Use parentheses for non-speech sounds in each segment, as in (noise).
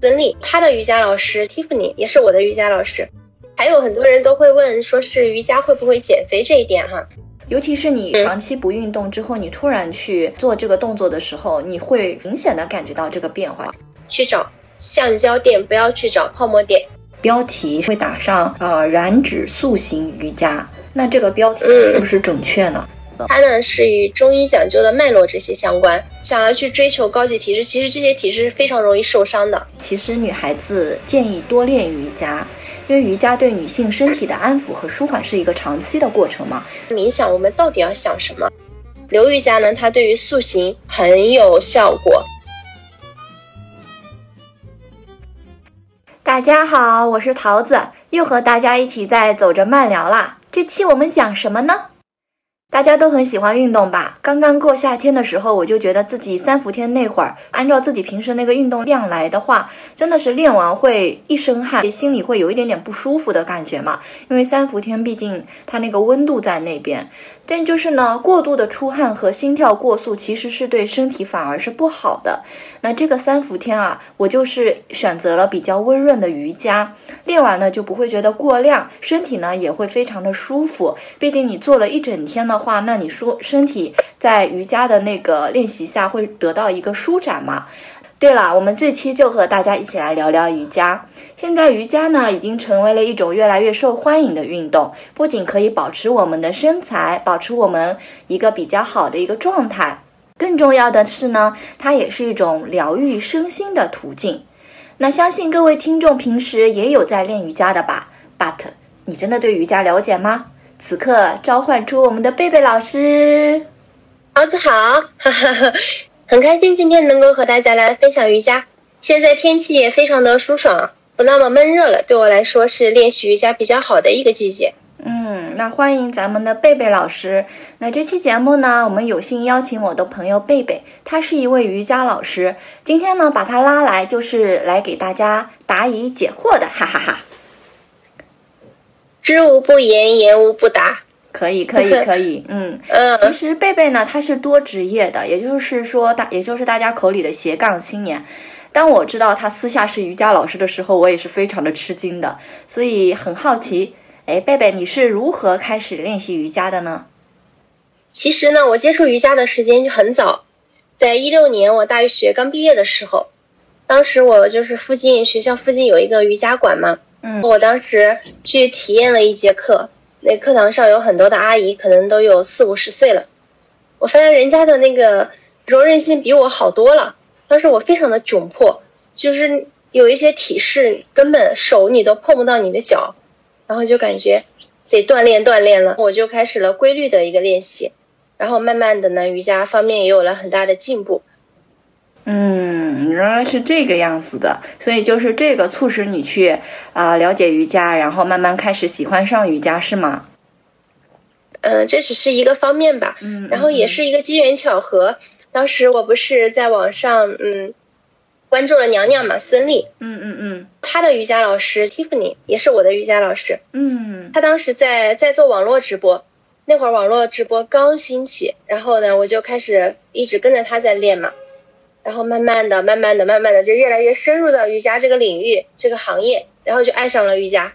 孙俪，她的瑜伽老师 Tiffany 也是我的瑜伽老师。还有很多人都会问，说是瑜伽会不会减肥这一点哈？尤其是你长期不运动之后，你突然去做这个动作的时候，你会明显的感觉到这个变化。去找橡胶垫，不要去找泡沫垫。标题会打上呃燃脂塑形瑜伽，那这个标题是不是准确呢？它呢是与中医讲究的脉络这些相关。想要去追求高级体质，其实这些体质是非常容易受伤的。其实女孩子建议多练瑜伽。因为瑜伽对女性身体的安抚和舒缓是一个长期的过程嘛。冥想我们到底要想什么？流瑜伽呢？它对于塑形很有效果。大家好，我是桃子，又和大家一起在走着慢聊啦。这期我们讲什么呢？大家都很喜欢运动吧？刚刚过夏天的时候，我就觉得自己三伏天那会儿，按照自己平时那个运动量来的话，真的是练完会一身汗，心里会有一点点不舒服的感觉嘛。因为三伏天毕竟它那个温度在那边。但就是呢，过度的出汗和心跳过速其实是对身体反而是不好的。那这个三伏天啊，我就是选择了比较温润的瑜伽，练完呢就不会觉得过量，身体呢也会非常的舒服。毕竟你做了一整天呢话，那你说身体在瑜伽的那个练习下会得到一个舒展嘛。对了，我们这期就和大家一起来聊聊瑜伽。现在瑜伽呢，已经成为了一种越来越受欢迎的运动，不仅可以保持我们的身材，保持我们一个比较好的一个状态，更重要的是呢，它也是一种疗愈身心的途径。那相信各位听众平时也有在练瑜伽的吧？But 你真的对瑜伽了解吗？此刻召唤出我们的贝贝老师，桃子好，哈哈哈。很开心今天能够和大家来分享瑜伽。现在天气也非常的舒爽，不那么闷热了，对我来说是练习瑜伽比较好的一个季节。嗯，那欢迎咱们的贝贝老师。那这期节目呢，我们有幸邀请我的朋友贝贝，他是一位瑜伽老师。今天呢，把他拉来就是来给大家答疑解惑的，哈哈哈。知无不言，言无不答。可以，可以，可以，嗯嗯，其实贝贝呢，他是多职业的，也就是说大，也就是大家口里的斜杠青年。当我知道他私下是瑜伽老师的时候，我也是非常的吃惊的，所以很好奇，哎，贝贝，你是如何开始练习瑜伽的呢？其实呢，我接触瑜伽的时间就很早，在一六年我大学刚毕业的时候，当时我就是附近学校附近有一个瑜伽馆嘛，我当时去体验了一节课。那课堂上有很多的阿姨，可能都有四五十岁了。我发现人家的那个柔韧性比我好多了。当时我非常的窘迫，就是有一些体式根本手你都碰不到你的脚，然后就感觉得锻炼锻炼了。我就开始了规律的一个练习，然后慢慢的呢，瑜伽方面也有了很大的进步。嗯，原来是这个样子的，所以就是这个促使你去啊了解瑜伽，然后慢慢开始喜欢上瑜伽，是吗？嗯，这只是一个方面吧。嗯，然后也是一个机缘巧合，当时我不是在网上嗯关注了娘娘嘛，孙俪。嗯嗯嗯。她的瑜伽老师 Tiffany 也是我的瑜伽老师。嗯。她当时在在做网络直播，那会儿网络直播刚兴起，然后呢，我就开始一直跟着她在练嘛。然后慢慢的、慢慢的、慢慢的，就越来越深入到瑜伽这个领域、这个行业，然后就爱上了瑜伽。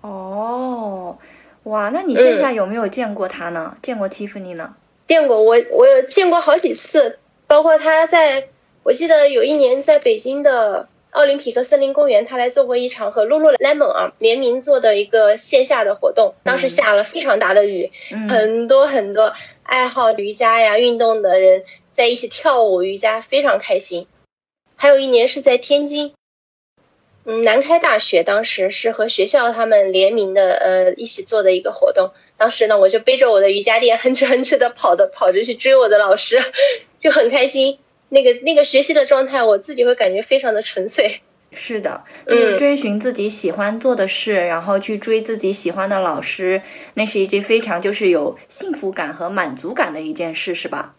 哦，哇，那你线下有没有见过他呢？见过 Tiffany 呢？见过，我我有见过好几次，包括他在，我记得有一年在北京的奥林匹克森林公园，他来做过一场和 Lululemon 啊联名做的一个线下的活动，当时下了非常大的雨，很多很多爱好瑜伽呀、运动的人。在一起跳舞瑜伽非常开心，还有一年是在天津，嗯，南开大学当时是和学校他们联名的，呃，一起做的一个活动。当时呢，我就背着我的瑜伽垫，哼哧哼哧的跑的跑着去追我的老师，(laughs) 就很开心。那个那个学习的状态，我自己会感觉非常的纯粹。是的，就是，追寻自己喜欢做的事，然后去追自己喜欢的老师，那是一件非常就是有幸福感和满足感的一件事，是吧？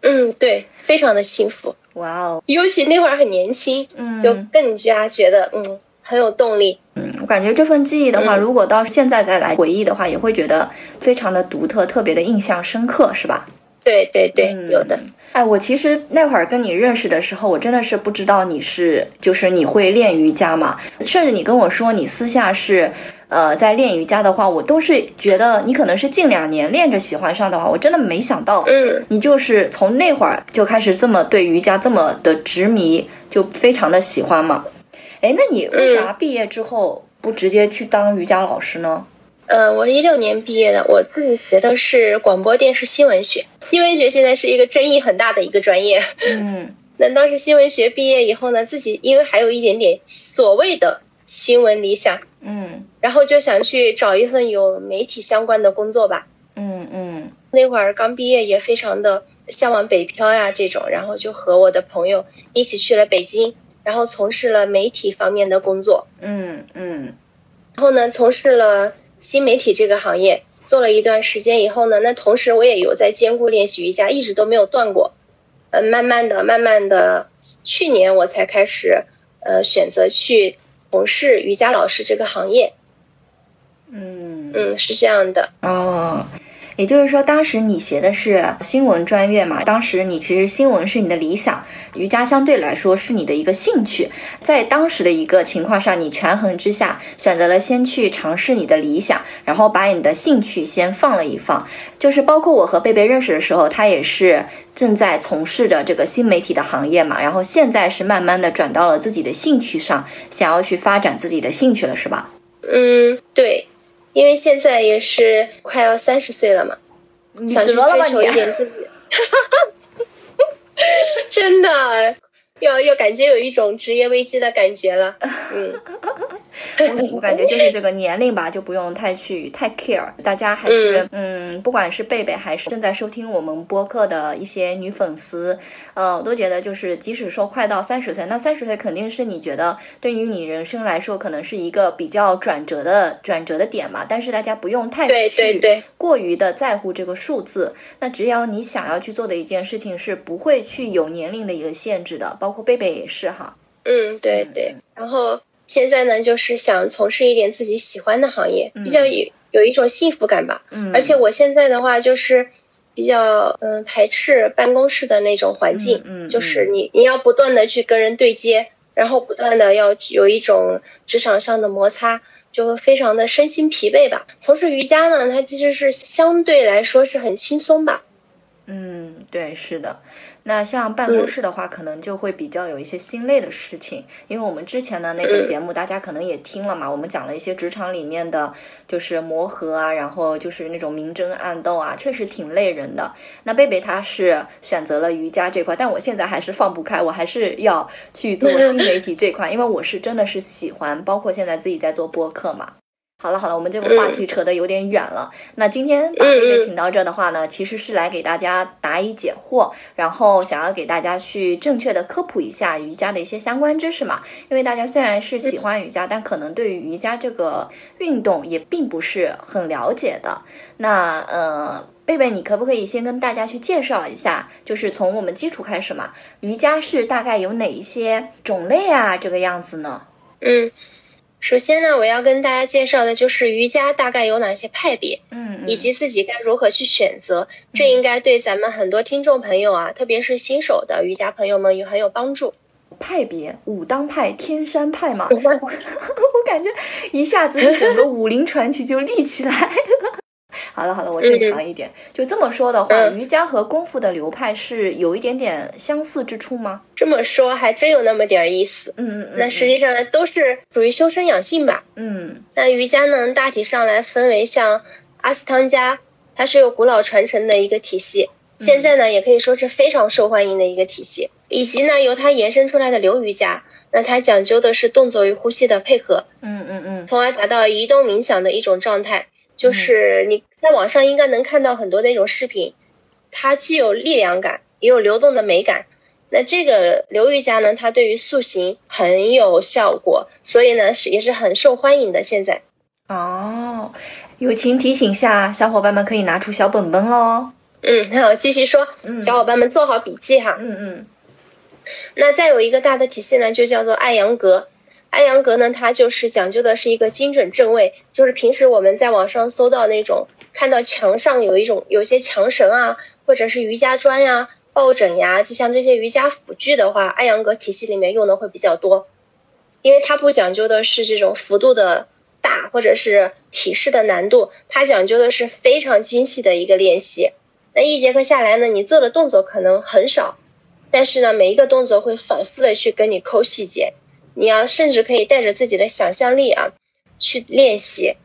嗯，对，非常的幸福，哇哦！尤其那会儿很年轻，嗯，就更加觉得嗯很有动力。嗯，我感觉这份记忆的话，如果到现在再来回忆的话，也会觉得非常的独特，特别的印象深刻，是吧？对对对，有的。哎，我其实那会儿跟你认识的时候，我真的是不知道你是就是你会练瑜伽嘛，甚至你跟我说你私下是呃在练瑜伽的话，我都是觉得你可能是近两年练着喜欢上的话，我真的没想到，嗯，你就是从那会儿就开始这么对瑜伽这么的执迷，就非常的喜欢嘛。哎，那你为啥毕业之后不直接去当瑜伽老师呢？呃，我一六年毕业的，我自己学的是广播电视新闻学。新闻学现在是一个争议很大的一个专业。嗯，那当时新闻学毕业以后呢，自己因为还有一点点所谓的新闻理想，嗯然后就想去找一份有媒体相关的工作吧。嗯嗯那会儿刚毕业，也非常的向往北漂呀这种，然后就和我的朋友一起去了北京，然后从事了媒体方面的工作。嗯嗯然后呢，从事了新媒体这个行业，做了一段时间以后呢，那同时我也有在兼顾练习瑜伽，一直都没有断过。呃，慢慢的、慢慢的，去年我才开始，呃，选择去从事瑜伽老师这个行业。嗯嗯，是这样的。哦。也就是说，当时你学的是新闻专业嘛？当时你其实新闻是你的理想，瑜伽相对来说是你的一个兴趣。在当时的一个情况上，你权衡之下，选择了先去尝试你的理想，然后把你的兴趣先放了一放。就是包括我和贝贝认识的时候，他也是正在从事着这个新媒体的行业嘛，然后现在是慢慢的转到了自己的兴趣上，想要去发展自己的兴趣了，是吧？嗯，对，因为现在也是快要三十岁了嘛，想去追求一？点自己。(laughs) (laughs) 真的，要要感觉有一种职业危机的感觉了。(laughs) 嗯，我我感觉就是这个年龄吧，就不用太去太 care。大家还是嗯不管是贝贝还是正在收听我们播客的一些女粉丝，呃，我都觉得就是即使说快到三十岁，那三十岁肯定是你觉得对于你人生来说可能是一个比较转折的转折的点嘛。但是大家不用太对对去对过于的在乎这个数字。那只要你想要去做的一件事情是不会去有年龄的一个限制的，包括贝贝也是哈。嗯，对对。然后现在呢，就是想从事一点自己喜欢的行业，嗯比较有有一种幸福感吧。嗯，而且我现在的话就是比较嗯排斥办公室的那种环境，嗯嗯就是你你要不断的去跟人对接，然后不断的要有一种职场上的摩擦，就会非常的身心疲惫吧。从事瑜伽呢，它其实是相对来说是很轻松吧。嗯，对，是的。那像办公室的话，可能就会比较有一些心累的事情，因为我们之前的那个节目，大家可能也听了嘛，我们讲了一些职场里面的就是磨合啊，然后就是那种明争暗斗啊，确实挺累人的。那贝贝他是选择了瑜伽这块，但我现在还是放不开，我还是要去做新媒体这块，因为我是真的是喜欢，包括现在自己在做播客嘛。好了好了，我们这个话题扯得有点远了。那今天把贝贝请到这的话呢，其实是来给大家答疑解惑，然后想要给大家去正确的科普一下瑜伽的一些相关知识嘛。因为大家虽然是喜欢瑜伽，但可能对于瑜伽这个运动也并不是很了解的。那呃，贝贝，你可不可以先跟大家去介绍一下，就是从我们基础开始嘛，瑜伽是大概有哪一些种类啊？这个样子呢？嗯，首先呢，我要跟大家介绍的就是瑜伽大概有哪些派别，嗯，以及自己该如何去选择。这应该对咱们很多听众朋友啊，特别是新手的瑜伽朋友们也很有帮助。派别武当派、天山派嘛，我 (laughs) (laughs) 我感觉一下子整个武林传奇就立起来了。好了好了，我正常一点。就这么说的话，嗯瑜伽和功夫的流派是有一点点相似之处吗？这么说还真有那么点儿意思。嗯嗯嗯。那实际上都是属于修身养性吧。嗯那瑜伽呢，大体上来分为像阿斯汤加，它是有古老传承的一个体系，现在呢也可以说是非常受欢迎的一个体系，以及呢由它延伸出来的流瑜伽，那它讲究的是动作与呼吸的配合，嗯嗯嗯从而达到移动冥想的一种状态。就是你在网上应该能看到很多那种视频，它既有力量感，也有流动的美感。那这个流瑜伽呢，它对于塑形很有效果，所以呢是也是很受欢迎的。现在，哦，友情提醒下，小伙伴们可以拿出小本本喽。嗯，那我继续说，嗯小伙伴们做好笔记哈。嗯嗯那再有一个大的体系呢，就叫做艾扬格。艾扬格呢，它就是讲究的是一个精准正位，就是平时我们在网上搜到那种看到墙上有一种有些墙绳啊，或者是瑜伽砖呀、抱枕呀，就像这些瑜伽辅具的话，艾扬格体系里面用的会比较多，因为它不讲究的是这种幅度的大或者是体式的难度，它讲究的是非常精细的一个练习。那一节课下来呢，你做的动作可能很少，但是呢，每一个动作会反复的去跟你抠细节，你要甚至可以带着自己的想象力啊去练习。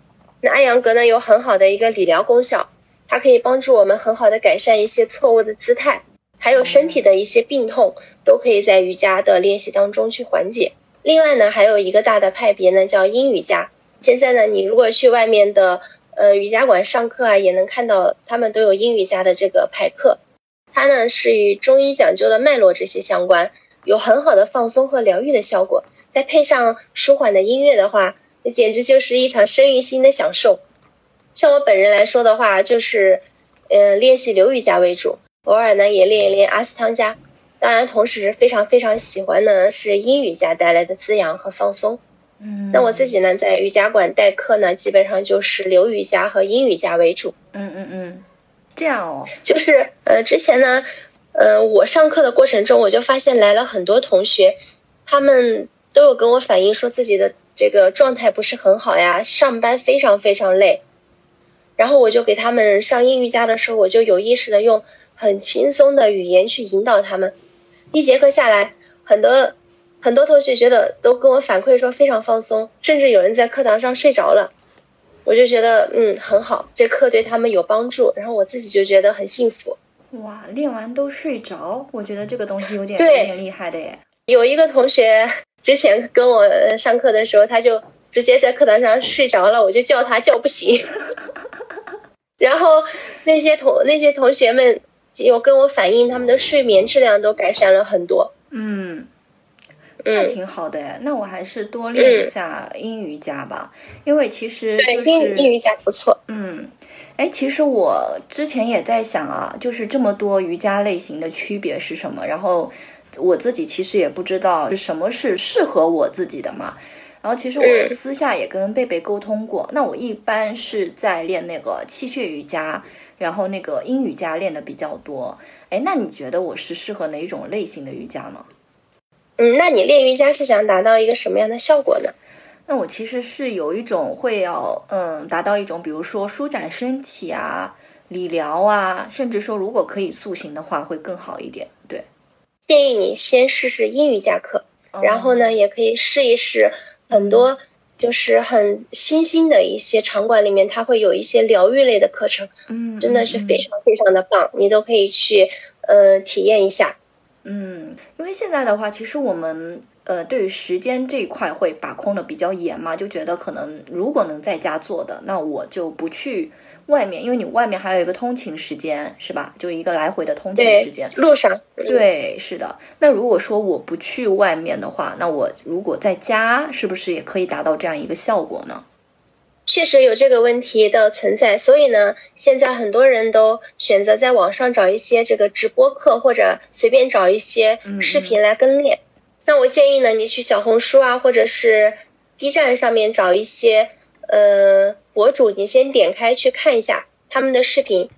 那艾扬格呢有很好的一个理疗功效，它可以帮助我们很好的改善一些错误的姿态，还有身体的一些病痛，都可以在瑜伽的练习当中去缓解。另外呢，还有一个大的派别呢叫阴瑜伽。现在呢，你如果去外面的呃瑜伽馆上课啊，也能看到他们都有阴瑜伽的这个排课。它呢是与中医讲究的脉络这些相关，有很好的放松和疗愈的效果。再配上舒缓的音乐的话。那简直就是一场生于心的享受。像我本人来说的话，就是，呃，练习流瑜伽为主，偶尔呢也练一练阿斯汤加。当然，同时非常非常喜欢呢是阴瑜伽带来的滋养和放松。嗯。那我自己呢在瑜伽馆代课呢，基本上就是流瑜伽和阴瑜伽为主。嗯嗯嗯，这样哦。就是呃，之前呢，呃，我上课的过程中，我就发现来了很多同学，他们都有跟我反映说自己的。这个状态不是很好呀，上班非常非常累，然后我就给他们上英语家的时候，我就有意识的用很轻松的语言去引导他们。一节课下来，很多很多同学觉得都跟我反馈说非常放松，甚至有人在课堂上睡着了。我就觉得嗯很好，这课对他们有帮助，然后我自己就觉得很幸福。哇，练完都睡着，我觉得这个东西有点有点厉害的耶。有一个同学。之前跟我上课的时候，他就直接在课堂上睡着了，我就叫他叫不醒。(laughs) 然后那些同那些同学们有跟我反映，他们的睡眠质量都改善了很多。嗯，那挺好的哎，那我还是多练一下英瑜伽吧，因为其实对阴阴瑜伽不错。嗯，哎，其实我之前也在想啊，就是这么多瑜伽类型的区别是什么，然后。我自己其实也不知道什么是适合我自己的嘛，然后其实我私下也跟贝贝沟通过，那我一般是在练那个气血瑜伽，然后那个阴瑜伽练的比较多。哎，那你觉得我是适合哪一种类型的瑜伽呢？嗯，那你练瑜伽是想达到一个什么样的效果呢？那我其实是有一种会要嗯达到一种，比如说舒展身体啊、理疗啊，甚至说如果可以塑形的话会更好一点，对。建议你先试试英语加课，然后呢，也可以试一试很多就是很新兴的一些场馆里面，它会有一些疗愈类的课程，嗯，真的是非常非常的棒，你都可以去呃体验一下。嗯，因为现在的话，其实我们呃对于时间这一块会把控的比较严嘛，就觉得可能如果能在家做的，那我就不去。外面，因为你外面还有一个通勤时间，是吧？就一个来回的通勤时间，路上。对，是的。那如果说我不去外面的话，那我如果在家，是不是也可以达到这样一个效果呢？确实有这个问题的存在，所以呢，现在很多人都选择在网上找一些这个直播课，或者随便找一些视频来跟练。那我建议呢，你去小红书啊，或者是 B 站上面找一些。呃，博主，你先点开去看一下他们的视频，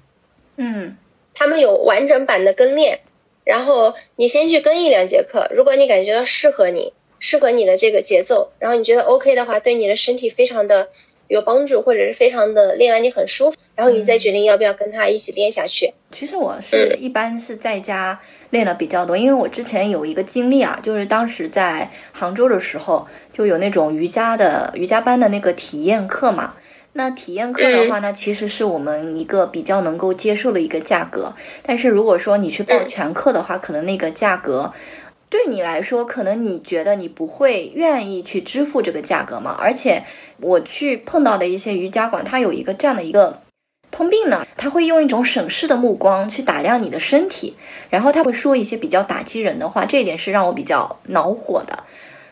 嗯，他们有完整版的跟练，然后你先去跟一两节课，如果你感觉到适合你，适合你的这个节奏，然后你觉得 OK 的话，对你的身体非常的有帮助，或者是非常的练完你很舒服，然后你再决定要不要跟他一起练下去。其实我是一般是在家。练的比较多，因为我之前有一个经历啊，就是当时在杭州的时候，就有那种瑜伽的瑜伽班的那个体验课嘛。那体验课的话呢，其实是我们一个比较能够接受的一个价格。但是如果说你去报全课的话，可能那个价格对你来说，可能你觉得你不会愿意去支付这个价格嘛。而且我去碰到的一些瑜伽馆，它有一个这样的一个。通病呢，他会用一种审视的目光去打量你的身体，然后他会说一些比较打击人的话，这一点是让我比较恼火的。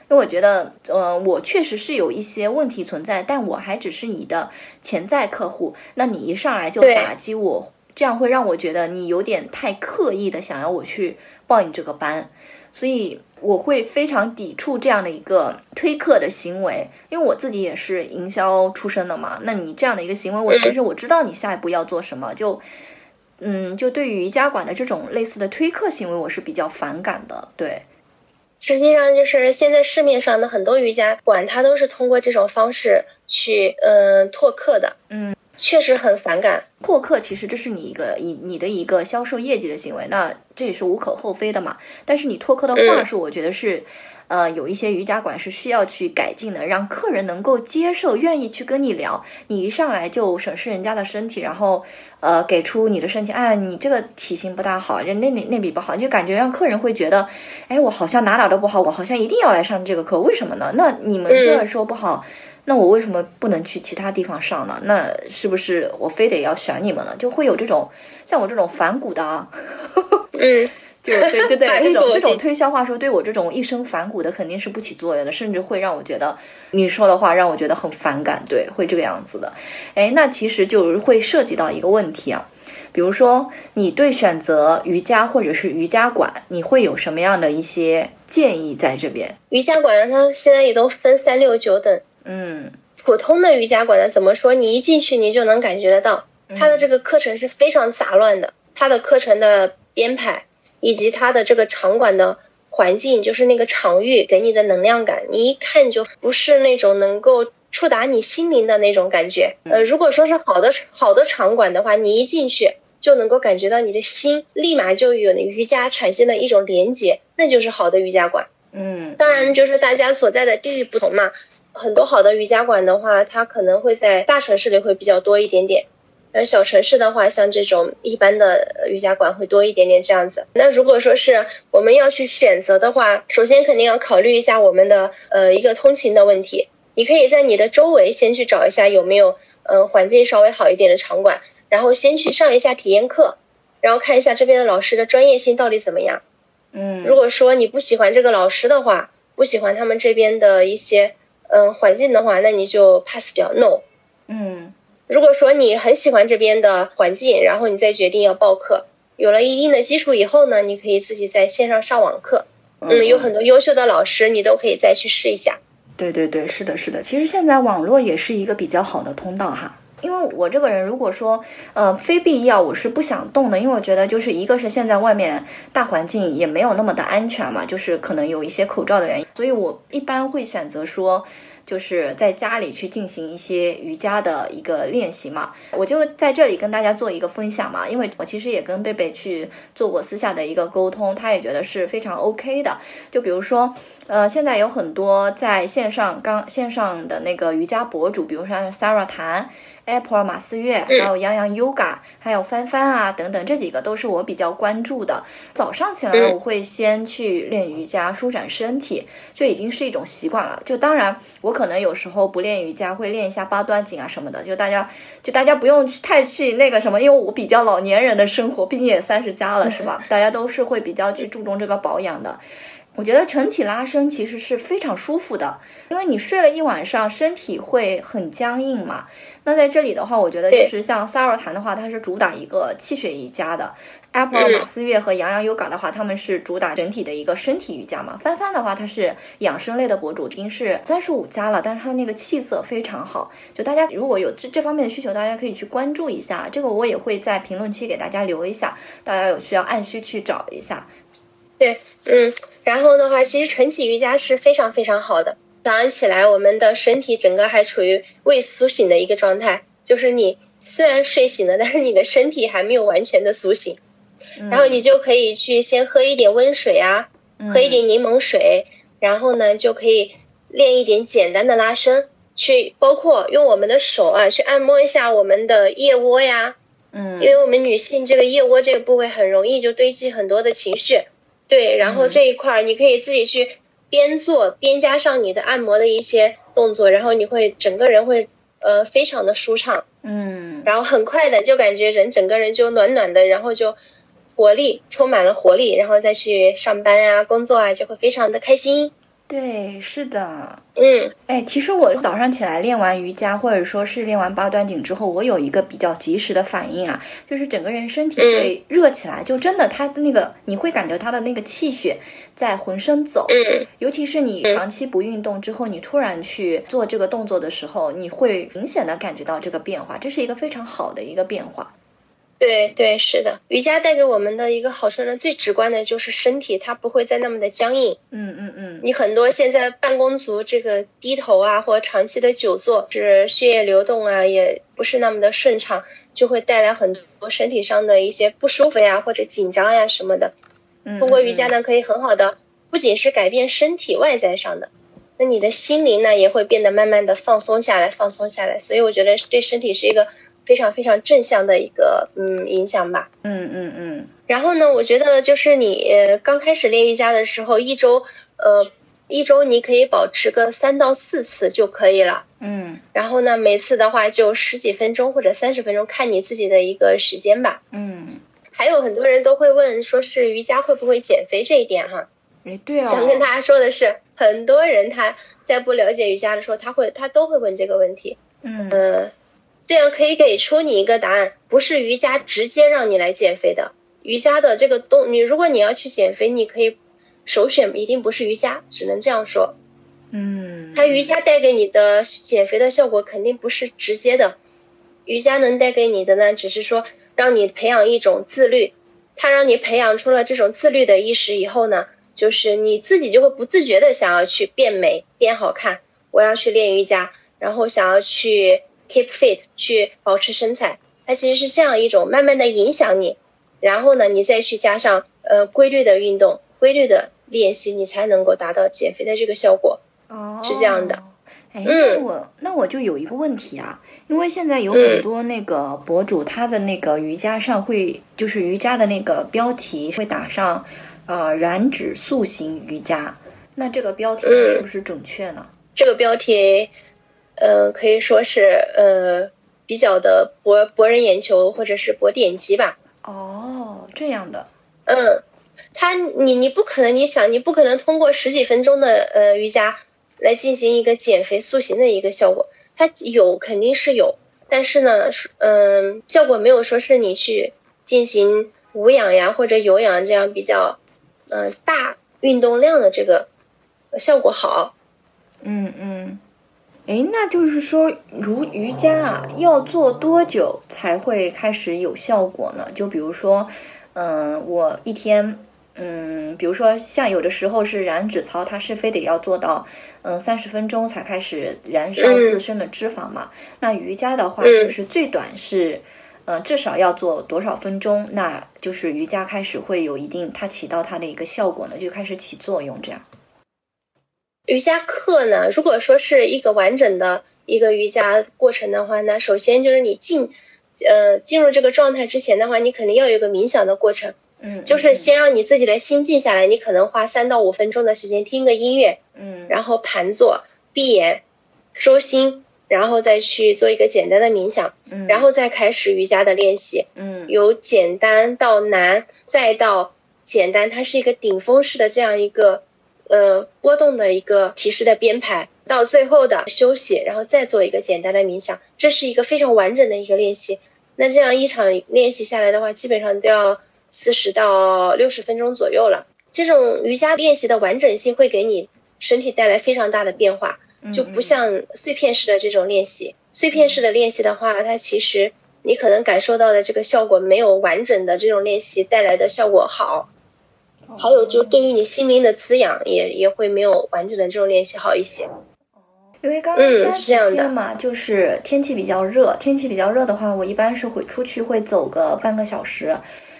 因为我觉得，呃，我确实是有一些问题存在，但我还只是你的潜在客户，那你一上来就打击我，这样会让我觉得你有点太刻意的想要我去报你这个班，所以。我会非常抵触这样的一个推客的行为，因为我自己也是营销出身的嘛。那你这样的一个行为，我其实我知道你下一步要做什么，就嗯，就对于瑜伽馆的这种类似的推客行为，我是比较反感的。对，实际上就是现在市面上的很多瑜伽馆，它都是通过这种方式去嗯拓客的。嗯。确实很反感拓客，其实这是你一个你你的一个销售业绩的行为，那这也是无可厚非的嘛。但是你拓客的话术，我觉得是，呃，有一些瑜伽馆是需要去改进的，让客人能够接受，愿意去跟你聊。你一上来就审视人家的身体，然后呃给出你的身体，哎，你这个体型不大好，那那那笔不好，就感觉让客人会觉得，哎，我好像哪哪都不好，我好像一定要来上这个课，为什么呢？那你们这儿说不好。那我为什么不能去其他地方上呢？那是不是我非得要选你们了？就会有这种像我这种反骨的啊，(laughs) 嗯，就对对对，(laughs) 这种这种推销话术对我这种一身反骨的肯定是不起作用的，甚至会让我觉得你说的话让我觉得很反感，对，会这个样子的。哎，那其实就会涉及到一个问题啊，比如说你对选择瑜伽或者是瑜伽馆，你会有什么样的一些建议在这边？瑜伽馆它现在也都分三六九等。嗯，普通的瑜伽馆呢，怎么说？你一进去你就能感觉得到，它的这个课程是非常杂乱的，它的课程的编排以及它的这个场馆的环境，就是那个场域给你的能量感，你一看就不是那种能够触达你心灵的那种感觉。呃，如果说是好的好的场馆的话，你一进去就能够感觉到你的心立马就有瑜伽产生了一种连接，那就是好的瑜伽馆。嗯，当然就是大家所在的地域不同嘛。很多好的瑜伽馆的话，它可能会在大城市里会比较多一点点，而小城市的话，像这种一般的瑜伽馆会多一点点这样子。那如果说是我们要去选择的话，首先肯定要考虑一下我们的呃一个通勤的问题。你可以在你的周围先去找一下有没有嗯环境稍微好一点的场馆，然后先去上一下体验课，然后看一下这边的老师的专业性到底怎么样。嗯，如果说你不喜欢这个老师的话，不喜欢他们这边的一些。嗯，环境的话，那你就 pass 掉，no。嗯，如果说你很喜欢这边的环境，然后你再决定要报课，有了一定的基础以后呢，你可以自己在线上上网课。嗯，有很多优秀的老师，你都可以再去试一下。对对对，是的，是的。其实现在网络也是一个比较好的通道哈。因为我这个人，如果说呃非必要，我是不想动的，因为我觉得就是一个是现在外面大环境也没有那么的安全嘛，就是可能有一些口罩的原因，所以我一般会选择说。就是在家里去进行一些瑜伽的一个练习嘛，我就在这里跟大家做一个分享嘛，因为我其实也跟贝贝去做过私下的一个沟通，他也觉得是非常 OK 的。就比如说，呃，现在有很多在线上刚线上的那个瑜伽博主，比如说 Sarah 谈。Apple 马思月，还有杨洋 Yoga，还有帆帆啊等等，这几个都是我比较关注的。早上起来我会先去练瑜伽，舒展身体，就已经是一种习惯了。就当然，我可能有时候不练瑜伽，会练一下八段锦啊什么的。就大家，就大家不用去太去那个什么，因为我比较老年人的生活，毕竟也三十加了，是吧？大家都是会比较去注重这个保养的。我觉得晨起拉伸其实是非常舒服的，因为你睡了一晚上，身体会很僵硬嘛。那在这里的话，我觉得就是像萨尔谈的话，它是主打一个气血瑜伽的；Apple 马思月和洋洋 Yoga 的话，他们是主打整体的一个身体瑜伽嘛。帆帆的话，他是养生类的博主，已经是三十五加了，但是它的那个气色非常好。就大家如果有这这方面的需求，大家可以去关注一下，这个我也会在评论区给大家留一下，大家有需要按需去找一下。对，嗯，然后的话，其实晨起瑜伽是非常非常好的。早上起来，我们的身体整个还处于未苏醒的一个状态，就是你虽然睡醒了，但是你的身体还没有完全的苏醒。然后你就可以去先喝一点温水啊，喝一点柠檬水，然后呢就可以练一点简单的拉伸，去包括用我们的手啊去按摩一下我们的腋窝呀，嗯，因为我们女性这个腋窝这个部位很容易就堆积很多的情绪。对，然后这一块儿你可以自己去边做边加上你的按摩的一些动作，然后你会整个人会呃非常的舒畅，嗯，然后很快的就感觉人整个人就暖暖的，然后就活力充满了活力，然后再去上班啊工作啊就会非常的开心。对，是的，嗯，哎，其实我早上起来练完瑜伽，或者说是练完八段锦之后，我有一个比较及时的反应啊，就是整个人身体会热起来，就真的，他那个你会感觉他的那个气血在浑身走，嗯，尤其是你长期不运动之后，你突然去做这个动作的时候，你会明显的感觉到这个变化，这是一个非常好的一个变化。对对，是的，瑜伽带给我们的一个好处呢，最直观的就是身体它不会再那么的僵硬。嗯嗯嗯。你很多现在办公族这个低头啊，或长期的久坐，是血液流动啊，也不是那么的顺畅，就会带来很多身体上的一些不舒服呀，或者紧张呀什么的。通过瑜伽呢，可以很好的，不仅是改变身体外在上的，那你的心灵呢，也会变得慢慢的放松下来，放松下来。所以我觉得对身体是一个。非常非常正向的一个嗯影响吧。嗯嗯嗯。然后呢，我觉得就是你刚开始练瑜伽的时候，一周呃一周你可以保持个三到四次就可以了。嗯。然后呢，每次的话就十几分钟或者三十分钟，看你自己的一个时间吧。嗯。还有很多人都会问，说是瑜伽会不会减肥这一点哈？哎，对啊。想跟大家说的是，很多人他在不了解瑜伽的时候，他会他都会问这个问题。嗯。这样可以给出你一个答案，不是瑜伽直接让你来减肥的。瑜伽的这个动，你如果你要去减肥，你可以首选一定不是瑜伽，只能这样说。嗯，它瑜伽带给你的减肥的效果肯定不是直接的，瑜伽能带给你的呢，只是说让你培养一种自律。它让你培养出了这种自律的意识以后呢，就是你自己就会不自觉的想要去变美、变好看。我要去练瑜伽，然后想要去。Keep fit 去保持身材，它其实是这样一种慢慢的影响你，然后呢，你再去加上呃规律的运动、规律的练习，你才能够达到减肥的这个效果。哦，是这样的。哎，那我那我就有一个问题啊，因为现在有很多那个博主，他的那个瑜伽上会就是瑜伽的那个标题会打上呃燃脂塑形瑜伽，那这个标题是不是准确呢？这个标题。嗯，可以说是呃比较的博博人眼球，或者是博点击吧。哦，这样的。嗯，他你你不可能，你想你不可能通过十几分钟的呃瑜伽来进行一个减肥塑形的一个效果。它有肯定是有，但是呢，嗯，效果没有说是你去进行无氧呀或者有氧这样比较嗯大运动量的这个效果好。嗯嗯。哎，那就是说，如瑜伽啊，要做多久才会开始有效果呢？就比如说，嗯，我一天，嗯，比如说像有的时候是燃脂操，它是非得要做到，嗯，三十分钟才开始燃烧自身的脂肪嘛。那瑜伽的话，就是最短是，嗯，至少要做多少分钟？那就是瑜伽开始会有一定它起到它的一个效果呢，就开始起作用这样。瑜伽课呢，如果说是一个完整的一个瑜伽过程的话，那首先就是你进，呃，进入这个状态之前的话，你肯定要有一个冥想的过程，嗯，就是先让你自己的心静下来，你可能花三到五分钟的时间听个音乐，嗯，然后盘坐、闭眼、收心，然后再去做一个简单的冥想，嗯，然后再开始瑜伽的练习，嗯，由简单到难，再到简单，它是一个顶峰式的这样一个。呃，波动的一个提示的编排，到最后的休息，然后再做一个简单的冥想，这是一个非常完整的一个练习。那这样一场练习下来的话，基本上都要四十到六十分钟左右了。这种瑜伽练习的完整性会给你身体带来非常大的变化，就不像碎片式的这种练习。碎片式的练习的话，它其实你可能感受到的这个效果没有完整的这种练习带来的效果好。还有，就对于你心灵的滋养，也也会没有完整的这种练习好一些。因为刚刚三十天嘛，就是天气比较热，天气比较热的话，我一般是会出去会走个半个小时，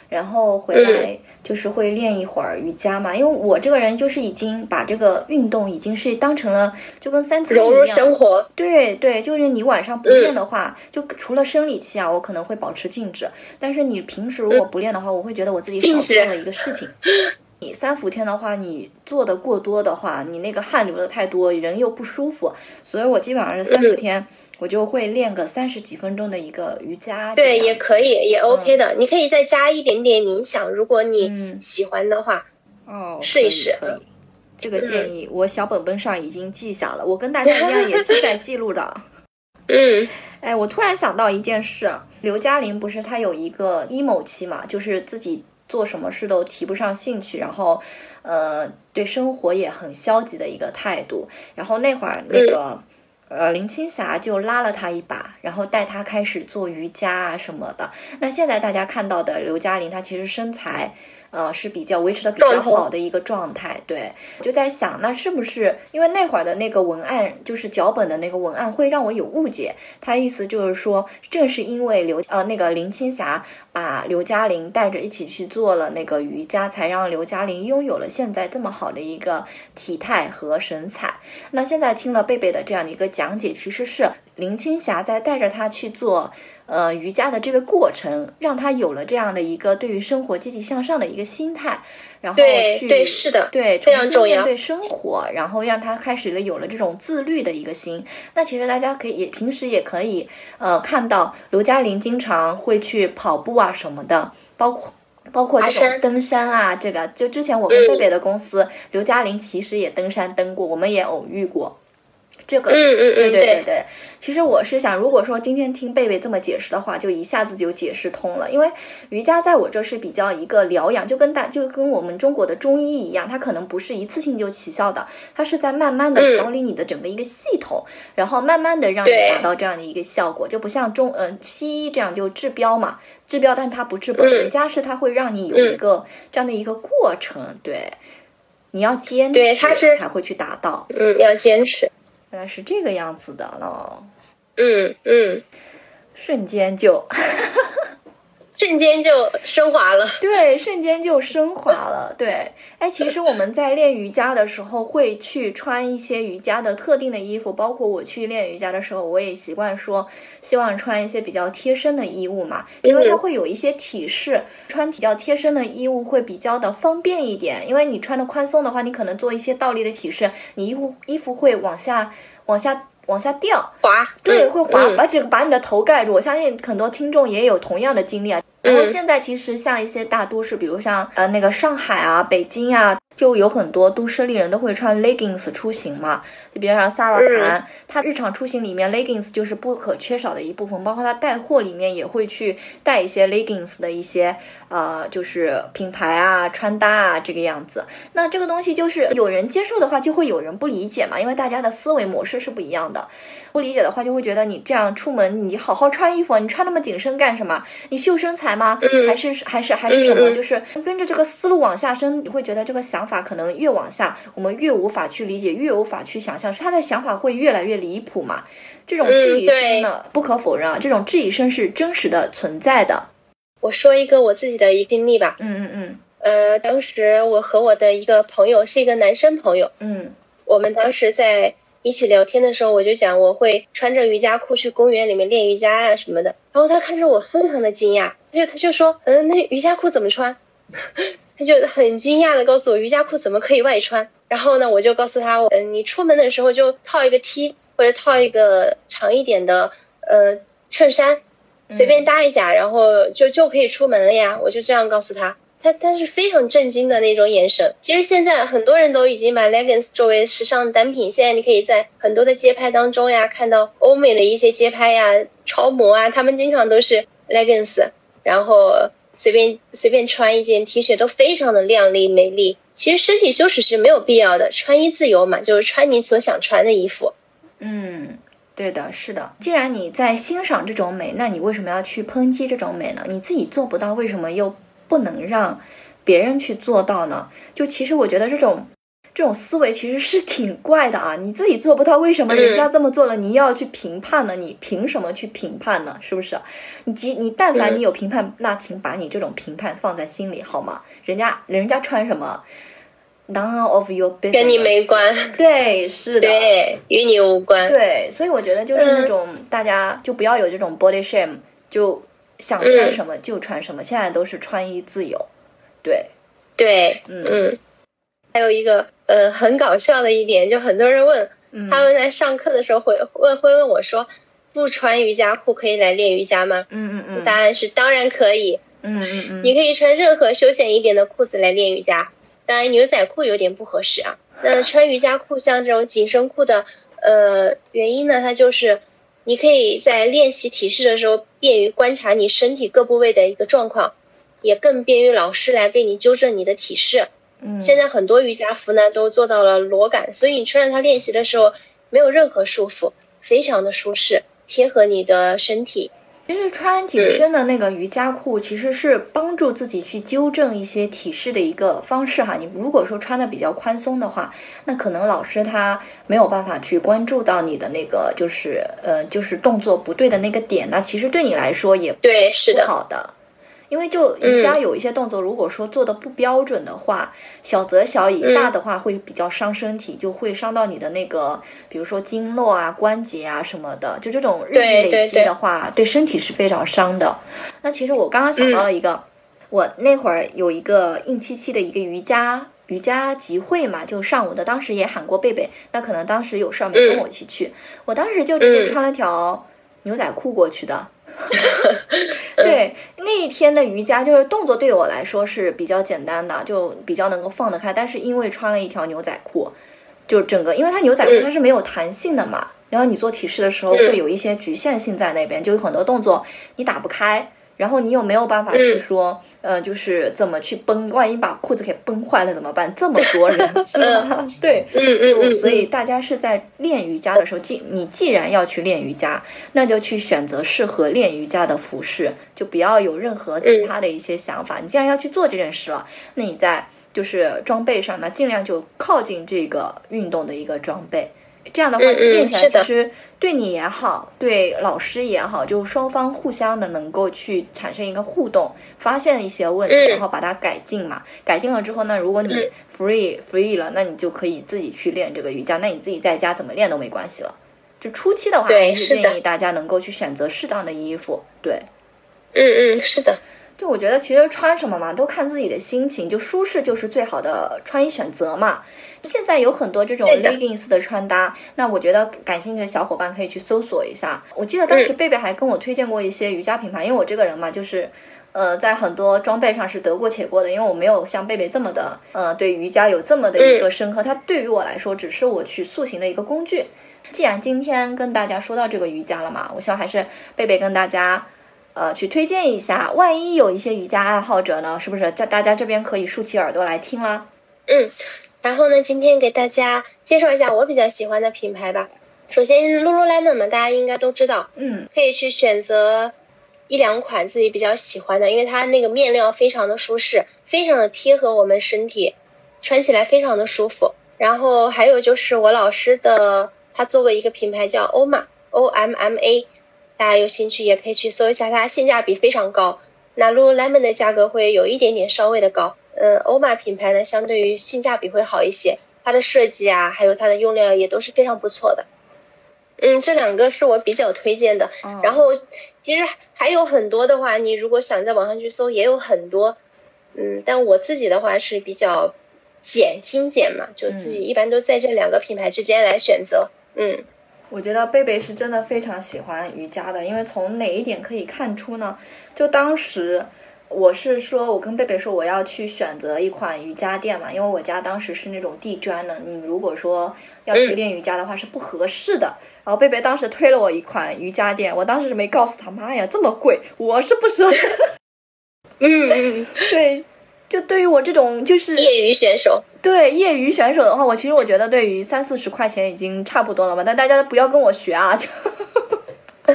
然后回来就是会练一会儿瑜伽嘛。因为我这个人就是已经把这个运动已经是当成了就跟三餐一样融入生活。对对，就是你晚上不练的话，就除了生理期啊，我可能会保持静止。但是你平时如果不练的话，我会觉得我自己少做了一个事情。(laughs) 你三伏天的话，你做的过多的话，你那个汗流的太多，人又不舒服，所以我基本上是三伏天，我就会练个三十几分钟的一个瑜伽。对，也可以，也 OK 的。你可以再加一点点冥想，如果你喜欢的话。哦，试一试。可以，这个建议我小本本上已经记下了。我跟大家一样，也是在记录的。(laughs) 嗯，哎，我突然想到一件事，刘嘉玲不是她有一个 emo 期嘛，就是自己。做什么事都提不上兴趣，然后，呃，对生活也很消极的一个态度。然后那会儿那个，呃林青霞就拉了他一把，然后带他开始做瑜伽啊什么的。那现在大家看到的刘嘉玲，她其实身材。呃，是比较维持的比较好的一个状态，对，就在想，那是不是因为那会儿的那个文案，就是脚本的那个文案，会让我有误解？他意思就是说，正是因为刘呃那个林青霞把刘嘉玲带着一起去做了那个瑜伽，才让刘嘉玲拥有了现在这么好的一个体态和神采。那现在听了贝贝的这样的一个讲解，其实是林青霞在带着他去做。呃，瑜伽的这个过程，让他有了这样的一个对于生活积极向上的一个心态，然后去对是的，对非常重要。对生活，然后让他开始了有了这种自律的一个心。那其实大家可以平时也可以呃看到刘嘉玲经常会去跑步啊什么的，包括包括这种登山啊，这个就之前我跟贝贝的公司，刘嘉玲其实也登山登过，我们也偶遇过。这个，嗯嗯嗯，对对对，其实我是想，如果说今天听贝贝这么解释的话，就一下子就解释通了。因为瑜伽在我这是比较一个疗养，就跟大就跟我们中国的中医一样，它可能不是一次性就起效的，它是在慢慢的调理你的整个一个系统，然后慢慢的让你达到这样的一个效果，就不像中嗯西医这样就治标嘛，治标，但它不治本。瑜伽是它会让你有一个这样的一个过程，对，你要坚持才会去达到，嗯，要坚持。原来是这个样子的了，嗯嗯，瞬间就，瞬间就升华了，对，瞬间就升华了，对，哎，其实我们在练瑜伽的时候会去穿一些瑜伽的特定的衣服，包括我去练瑜伽的时候，我也习惯说希望穿一些比较贴身的衣物嘛，因为它会有一些体式，穿比较贴身的衣物会比较的方便一点，因为你穿的宽松的话，你可能做一些倒立的体式，你衣服衣服会往下。往下往下掉，滑，对，会滑，把这个把你的头盖住。我相信很多听众也有同样的经历啊。然后现在其实像一些大都市，比如像呃那个上海啊、北京啊。就有很多都市丽人都会穿 leggings 出行嘛，就比如像 Sarah 韩，她日常出行里面 leggings 就是不可缺少的一部分，包括她带货里面也会去带一些 leggings 的一些呃，就是品牌啊、穿搭啊这个样子。那这个东西就是有人接受的话，就会有人不理解嘛，因为大家的思维模式是不一样的。不理解的话，就会觉得你这样出门，你好好穿衣服，你穿那么紧身干什么？你秀身材吗？还是还是还是什么？就是跟着这个思路往下深，你会觉得这个想法可能越往下，我们越无法去理解，越无法去想象，他的想法会越来越离谱嘛？这种质疑声呢，不可否认啊，这种质疑声是真实的存在的。我说一个我自己的一个经历吧。嗯嗯嗯。呃，当时我和我的一个朋友是一个男生朋友。嗯。我们当时在。一起聊天的时候，我就讲我会穿着瑜伽裤去公园里面练瑜伽啊什么的。然后他看着我非常的惊讶，他就他就说，嗯，那瑜伽裤怎么穿？他就很惊讶的告诉我，瑜伽裤怎么可以外穿？然后呢，我就告诉他，嗯，你出门的时候就套一个 T 或者套一个长一点的呃衬衫，随便搭一下，然后就就可以出门了呀。我就这样告诉他。他他是非常震惊的那种眼神。其实现在很多人都已经把 leggings 作为时尚单品。现在你可以在很多的街拍当中呀，看到欧美的一些街拍呀、超模啊，他们经常都是 leggings，然后随便随便穿一件 T 恤都非常的靓丽美丽。其实身体修饰是没有必要的，穿衣自由嘛，就是穿你所想穿的衣服。嗯，对的，是的。既然你在欣赏这种美，那你为什么要去抨击这种美呢？你自己做不到，为什么又？不能让别人去做到呢？就其实我觉得这种这种思维其实是挺怪的啊！你自己做不到，为什么人家这么做了，你要去评判呢？你凭什么去评判呢？是不是？你即你但凡你有评判，那请把你这种评判放在心里好吗？人家人家穿什么，none of your business，跟你没关。对，是的，对，与你无关。对，所以我觉得就是那种大家就不要有这种 body shame，就。想穿什么就穿什么，现在都是穿衣自由，对，对，嗯嗯。还有一个呃很搞笑的一点，就很多人问，他们在上课的时候会问会问我说，不穿瑜伽裤可以来练瑜伽吗？嗯嗯嗯。答案是当然可以，嗯嗯嗯。你可以穿任何休闲一点的裤子来练瑜伽，当然牛仔裤有点不合适啊。那 (laughs) 穿瑜伽裤像这种紧身裤的呃原因呢，它就是。你可以在练习体式的时候，便于观察你身体各部位的一个状况，也更便于老师来给你纠正你的体式。嗯，现在很多瑜伽服呢都做到了裸感，所以你穿着它练习的时候没有任何束缚，非常的舒适，贴合你的身体。其实穿紧身的那个瑜伽裤，其实是帮助自己去纠正一些体式的一个方式哈。你如果说穿的比较宽松的话，那可能老师他没有办法去关注到你的那个就是呃就是动作不对的那个点，那其实对你来说也对是的好的。因为就瑜伽有一些动作，如果说做的不标准的话，小则小以，大的话会比较伤身体，就会伤到你的那个，比如说经络啊、关节啊什么的。就这种日益累积的话，对身体是非常伤的。那其实我刚刚想到了一个，我那会儿有一个硬七七的一个瑜伽瑜伽集会嘛，就上午的，当时也喊过贝贝，那可能当时有事儿没跟我一起去，我当时就直接穿了条牛仔裤过去的。(laughs) 对那一天的瑜伽，就是动作对我来说是比较简单的，就比较能够放得开。但是因为穿了一条牛仔裤，就整个，因为它牛仔裤它是没有弹性的嘛，然后你做体式的时候会有一些局限性在那边，就有很多动作你打不开。然后你又没有办法去说，呃，就是怎么去崩，万一把裤子给崩坏了怎么办？这么多人 (laughs) 是吧？对，嗯嗯嗯。所以大家是在练瑜伽的时候，既你既然要去练瑜伽，那就去选择适合练瑜伽的服饰，就不要有任何其他的一些想法。你既然要去做这件事了，那你在就是装备上呢，尽量就靠近这个运动的一个装备。这样的话练起来其实对你也好，对老师也好，就双方互相的能够去产生一个互动，发现一些问题，然后把它改进嘛。改进了之后呢，如果你 free free 了，那你就可以自己去练这个瑜伽。那你自己在家怎么练都没关系了。就初期的话，还是建议大家能够去选择适当的衣服。对，嗯嗯，是的。就我觉得，其实穿什么嘛，都看自己的心情，就舒适就是最好的穿衣选择嘛。现在有很多这种 leggings 的穿搭，那我觉得感兴趣的小伙伴可以去搜索一下。我记得当时贝贝还跟我推荐过一些瑜伽品牌，因为我这个人嘛，就是呃，在很多装备上是得过且过的，因为我没有像贝贝这么的，呃，对瑜伽有这么的一个深刻。它对于我来说，只是我去塑形的一个工具。既然今天跟大家说到这个瑜伽了嘛，我希望还是贝贝跟大家。呃，去推荐一下，万一有一些瑜伽爱好者呢，是不是在大家这边可以竖起耳朵来听了？嗯，然后呢，今天给大家介绍一下我比较喜欢的品牌吧。首先，Lululemon 嘛，大家应该都知道，嗯，可以去选择一两款自己比较喜欢的，因为它那个面料非常的舒适，非常的贴合我们身体，穿起来非常的舒服。然后还有就是我老师的，他做过一个品牌叫欧玛，O M M A。大家有兴趣也可以去搜一下，它性价比非常高。那 Lululemon 的价格会有一点点稍微的高，嗯，欧玛品牌呢相对于性价比会好一些，它的设计啊，还有它的用料也都是非常不错的。嗯，这两个是我比较推荐的。然后其实还有很多的话，你如果想在网上去搜，也有很多。嗯，但我自己的话是比较简精简嘛，就自己一般都在这两个品牌之间来选择。嗯。我觉得贝贝是真的非常喜欢瑜伽的，因为从哪一点可以看出呢？就当时我是说，我跟贝贝说我要去选择一款瑜伽垫嘛，因为我家当时是那种地砖的，你如果说要去练瑜伽的话是不合适的。然后贝贝当时推了我一款瑜伽垫，我当时是没告诉他，妈呀，这么贵，我是不舍得。嗯嗯，(laughs) 对。就对于我这种就是业余选手，对业余选手的话，我其实我觉得对于三四十块钱已经差不多了吧。但大家不要跟我学啊！就 (laughs)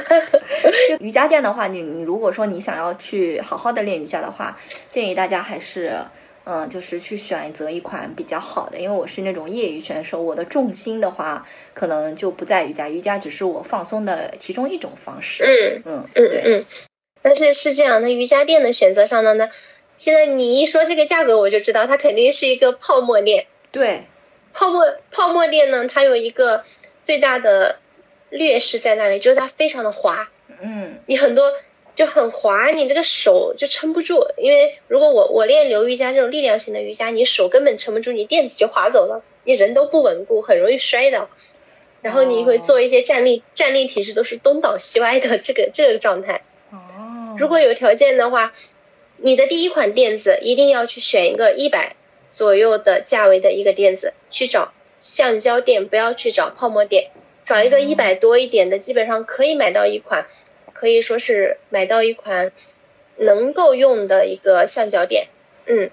就瑜伽垫的话，你你如果说你想要去好好的练瑜伽的话，建议大家还是嗯，就是去选择一款比较好的。因为我是那种业余选手，我的重心的话可能就不在瑜伽，瑜伽只是我放松的其中一种方式。嗯嗯嗯嗯。但是是这样那，瑜伽垫的选择上的呢？现在你一说这个价格，我就知道它肯定是一个泡沫垫。对，泡沫泡沫垫呢，它有一个最大的劣势在那里，就是它非常的滑。嗯。你很多就很滑，你这个手就撑不住。因为如果我我练流瑜伽这种力量型的瑜伽，你手根本撑不住，你垫子就滑走了，你人都不稳固，很容易摔倒。然后你会做一些站立站立体式都是东倒西歪的这个这个状态。哦。如果有条件的话。你的第一款垫子一定要去选一个一百左右的价位的一个垫子，去找橡胶垫，不要去找泡沫垫，找一个一百多一点的，基本上可以买到一款，可以说是买到一款能够用的一个橡胶垫。嗯，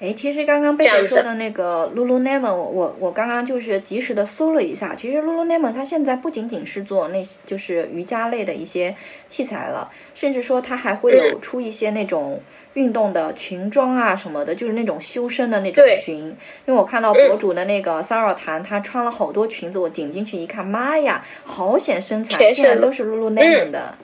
哎，其实刚刚贝贝说的那个 Lululemon，我我我刚刚就是及时的搜了一下，其实 Lululemon 它现在不仅仅是做那就是瑜伽类的一些器材了，甚至说它还会有出一些那种运动的裙装啊什么的，就是那种修身的那种裙。因为我看到博主的那个 Sarah 谈，她穿了好多裙子，我点进去一看，妈呀，好显身材，竟然都是 Lululemon 的。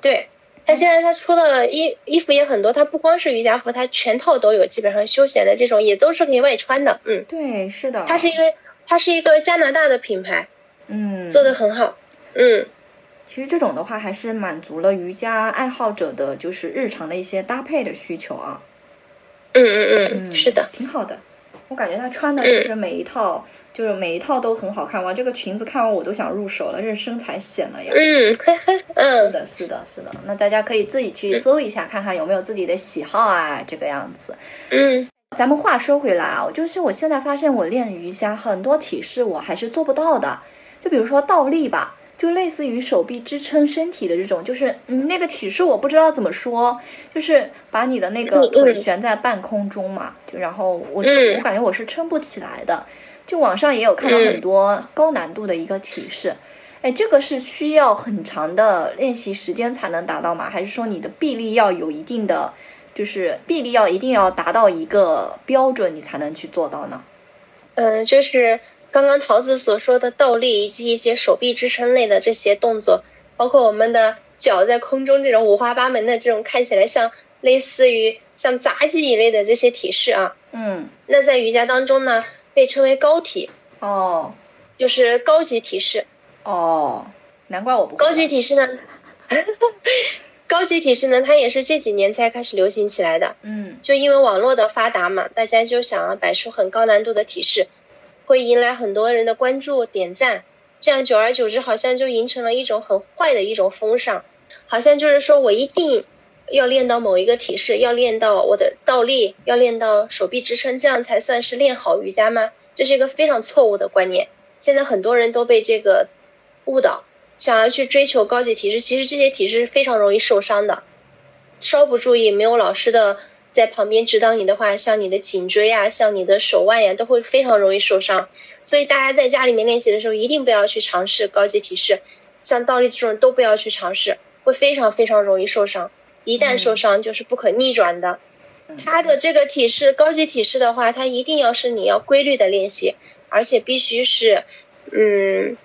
对。她现在她出的衣衣服也很多，她不光是瑜伽服，她全套都有，基本上休闲的这种也都是可以外穿的。嗯，对，是的。它是一个它是一个加拿大的品牌，嗯，做的很好。嗯，其实这种的话还是满足了瑜伽爱好者的就是日常的一些搭配的需求啊。嗯嗯嗯，是的，挺好的。我感觉她穿的就是每一套。就是每一套都很好看哇！这个裙子看完我都想入手了，这身材显了呀。嗯，是的，是的，是的。那大家可以自己去搜一下，看看有没有自己的喜好啊，这个样子。嗯，咱们话说回来啊，就是我现在发现我练瑜伽很多体式我还是做不到的，就比如说倒立吧，就类似于手臂支撑身体的这种，就是嗯那个体式我不知道怎么说，就是把你的那个腿悬在半空中嘛，就然后我是我感觉我是撑不起来的。就网上也有看到很多高难度的一个体式，哎，这个是需要很长的练习时间才能达到吗？还是说你的臂力要有一定的，就是臂力要一定要达到一个标准，你才能去做到呢？嗯，就是刚刚桃子所说的倒立以及一些手臂支撑类的这些动作，包括我们的脚在空中这种五花八门的这种看起来像类似于像杂技一类的这些体式啊，嗯，那在瑜伽当中呢？被称为高体哦，就是高级体式哦，难怪我不高级体式呢。(laughs) 高级体式呢，它也是这几年才开始流行起来的。嗯，就因为网络的发达嘛，大家就想要摆出很高难度的体式，会迎来很多人的关注点赞，这样久而久之，好像就形成了一种很坏的一种风尚，好像就是说我一定。要练到某一个体式，要练到我的倒立，要练到手臂支撑，这样才算是练好瑜伽吗？这是一个非常错误的观念。现在很多人都被这个误导，想要去追求高级体式，其实这些体式是非常容易受伤的。稍不注意，没有老师的在旁边指导你的话，像你的颈椎啊，像你的手腕呀，都会非常容易受伤。所以大家在家里面练习的时候，一定不要去尝试高级体式，像倒立这种都不要去尝试，会非常非常容易受伤。一旦受伤就是不可逆转的。它的这个体式，高级体式的话，它一定要是你要规律的练习，而且必须是，嗯，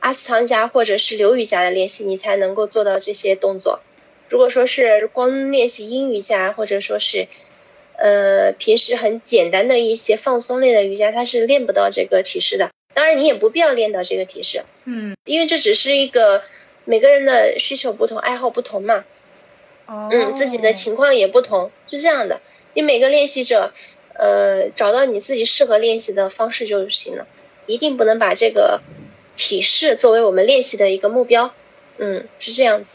阿斯汤加或者是流瑜伽的练习，你才能够做到这些动作。如果说是光练习阴瑜伽，或者说是，呃，平时很简单的一些放松类的瑜伽，它是练不到这个体式的。当然，你也不必要练到这个体式，嗯，因为这只是一个每个人的需求不同，爱好不同嘛。哦嗯，自己的情况也不同，是这样的。你每个练习者，呃，找到你自己适合练习的方式就行了，一定不能把这个体式作为我们练习的一个目标。嗯，是这样子。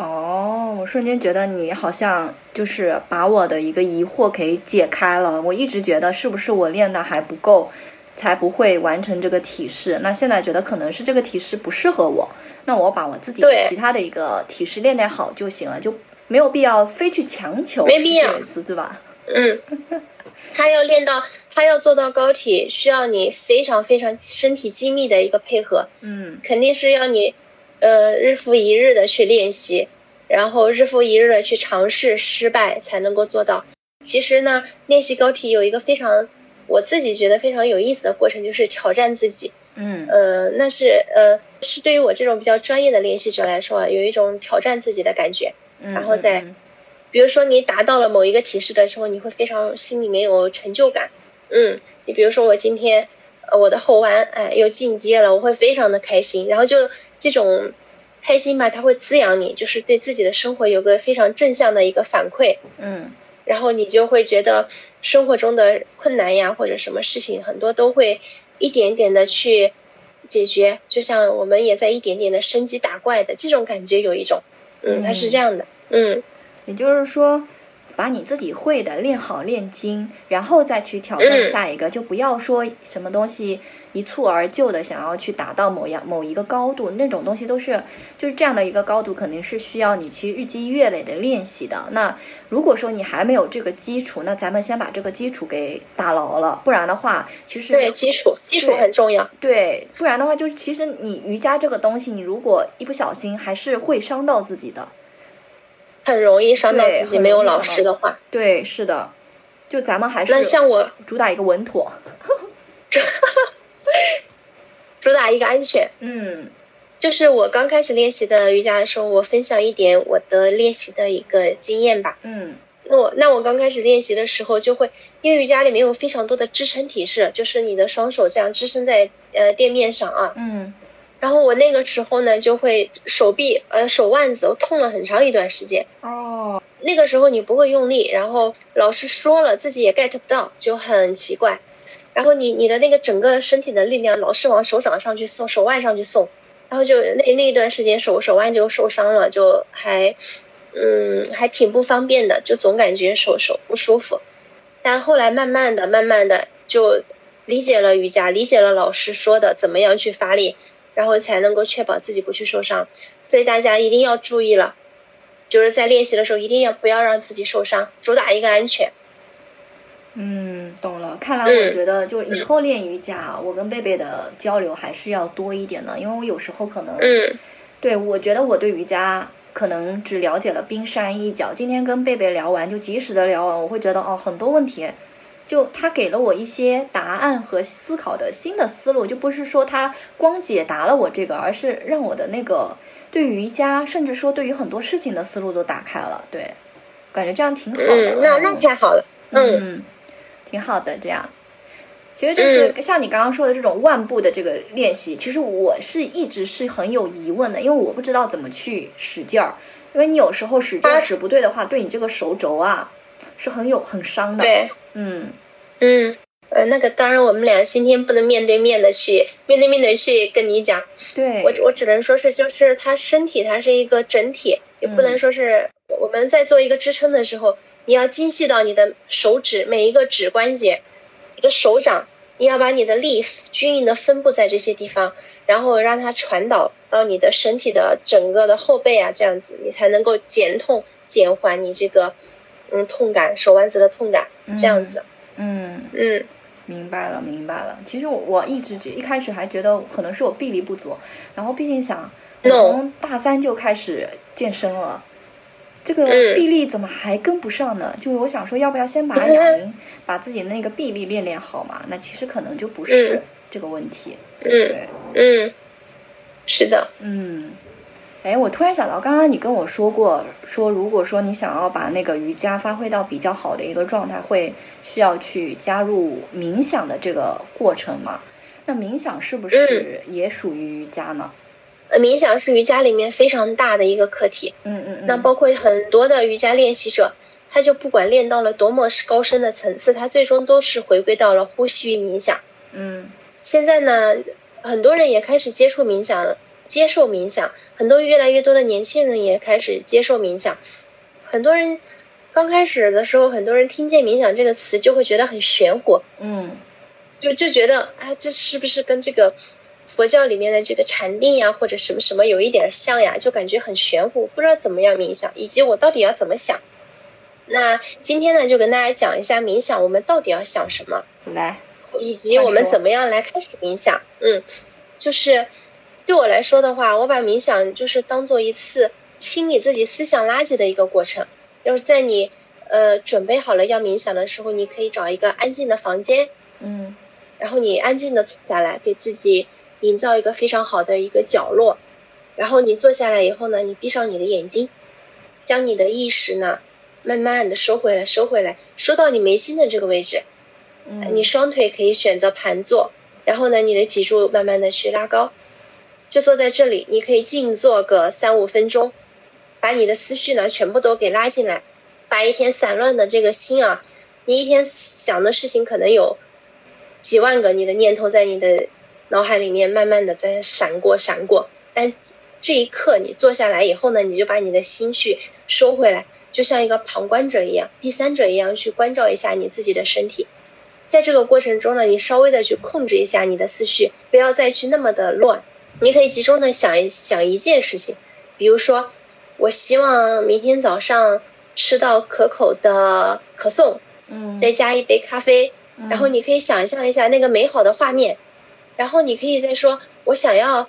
哦，我瞬间觉得你好像就是把我的一个疑惑给解开了。我一直觉得是不是我练的还不够，才不会完成这个体式。那现在觉得可能是这个体式不适合我，那我把我自己其他的一个体式练练好就行了，就。没有必要非去强求，没必要，是吧？嗯，(laughs) 他要练到，他要做到高体，需要你非常非常身体精密的一个配合。嗯，肯定是要你，呃，日复一日的去练习，然后日复一日的去尝试，失败才能够做到。其实呢，练习高体有一个非常，我自己觉得非常有意思的过程，就是挑战自己。嗯，呃，那是呃，是对于我这种比较专业的练习者来说，有一种挑战自己的感觉。嗯然后再，比如说你达到了某一个体式的时候，你会非常心里面有成就感。嗯，你比如说我今天，呃，我的后弯，哎，又进阶了，我会非常的开心。然后就这种开心吧，它会滋养你，就是对自己的生活有个非常正向的一个反馈。嗯，然后你就会觉得生活中的困难呀，或者什么事情，很多都会一点点的去解决。就像我们也在一点点的升级打怪的这种感觉，有一种。嗯，它是这样的。嗯，也就是说，把你自己会的练好练精，然后再去挑战下一个，就不要说什么东西一蹴而就的想要去达到某样某一个高度，那种东西都是就是这样的一个高度，肯定是需要你去日积月累的练习的。那如果说你还没有这个基础，那咱们先把这个基础给打牢了，不然的话，其实对基础基础很重要。对，不然的话就是其实你瑜伽这个东西，你如果一不小心还是会伤到自己的。很容易伤到自己，没有老师的话。对，是的，就咱们还是那像我主打一个稳妥，主打一个安全。嗯，就是我刚开始练习的瑜伽的时候，我分享一点我的练习的一个经验吧。嗯，那我那我刚开始练习的时候，就会因为瑜伽里面有非常多的支撑体式，就是你的双手这样支撑在呃垫面上啊。嗯。然后我那个时候呢，就会手臂呃手腕子痛了很长一段时间。哦。那个时候你不会用力，然后老师说了自己也 get 不到，就很奇怪。然后你你的那个整个身体的力量老是往手掌上去送，手腕上去送，然后就那那一段时间手手腕就受伤了，就还嗯还挺不方便的，就总感觉手手不舒服。但后来慢慢的慢慢的就理解了瑜伽，理解了老师说的怎么样去发力。然后才能够确保自己不去受伤，所以大家一定要注意了，就是在练习的时候一定要不要让自己受伤，主打一个安全。嗯，懂了。看来我觉得就以后练瑜伽，我跟贝贝的交流还是要多一点的，因为我有时候可能，嗯，对我觉得我对瑜伽可能只了解了冰山一角。今天跟贝贝聊完，就及时的聊完，我会觉得哦，很多问题。就他给了我一些答案和思考的新的思路，就不是说他光解答了我这个，而是让我的那个对瑜伽，甚至说对于很多事情的思路都打开了。对，感觉这样挺好的。嗯，那那太好了。嗯，挺好的。这样，其实就是像你刚刚说的这种腕部的这个练习，其实我是一直是很有疑问的，因为我不知道怎么去使劲儿，因为你有时候使劲使不对的话，对你这个手肘啊。是很有很伤的，对，嗯，嗯，呃，那个当然，我们俩今天不能面对面的去面对面的去跟你讲，对。我我只能说是就是他身体它是一个整体，也不能说是我们在做一个支撑的时候，你要精细到你的手指每一个指关节，你的手掌，你要把你的力均匀的分布在这些地方，然后让它传导到你的身体的整个的后背啊，这样子你才能够减痛减缓你这个。嗯，痛感，手腕子的痛感，这样子。嗯嗯，明白了，明白了。其实我一直觉，一开始还觉得可能是我臂力不足，然后毕竟想，从大三就开始健身了，这个臂力怎么还跟不上呢？就是我想说，要不要先把哑铃，把自己那个臂力练练好嘛？那其实可能就不是这个问题。嗯嗯，是的。嗯。哎，我突然想到，刚刚你跟我说过，说如果说你想要把那个瑜伽发挥到比较好的一个状态，会需要去加入冥想的这个过程嘛？那冥想是不是也属于瑜伽呢？呃，冥想是瑜伽里面非常大的一个课题。嗯嗯嗯。那包括很多的瑜伽练习者，他就不管练到了多么高深的层次，他最终都是回归到了呼吸与冥想。嗯。现在呢，很多人也开始接触冥想了。接受冥想，很多越来越多的年轻人也开始接受冥想。很多人刚开始的时候，很多人听见冥想这个词就会觉得很玄乎，嗯，就就觉得啊，这是不是跟这个佛教里面的这个禅定呀，或者什么什么有一点像呀？就感觉很玄乎，不知道怎么样冥想，以及我到底要怎么想。那今天呢，就跟大家讲一下冥想，我们到底要想什么，来，以及我们怎么样来开始冥想。嗯，就是。对我来说的话，我把冥想就是当做一次清理自己思想垃圾的一个过程。就是在你呃准备好了要冥想的时候，你可以找一个安静的房间，嗯，然后你安静的坐下来，给自己营造一个非常好的一个角落。然后你坐下来以后呢，你闭上你的眼睛，将你的意识呢慢慢的收回来，收回来，收到你眉心的这个位置。嗯，你双腿可以选择盘坐，然后呢，你的脊柱慢慢的去拉高。就坐在这里，你可以静坐个三五分钟，把你的思绪呢全部都给拉进来，把一天散乱的这个心啊，你一天想的事情可能有几万个你的念头在你的脑海里面慢慢的在闪过闪过，但这一刻你坐下来以后呢，你就把你的心绪收回来，就像一个旁观者一样、第三者一样去关照一下你自己的身体。在这个过程中呢，你稍微的去控制一下你的思绪，不要再去那么的乱。你可以集中的想一想一件事情，比如说，我希望明天早上吃到可口的可颂，嗯，再加一杯咖啡，然后你可以想象一下那个美好的画面，然后你可以再说，我想要，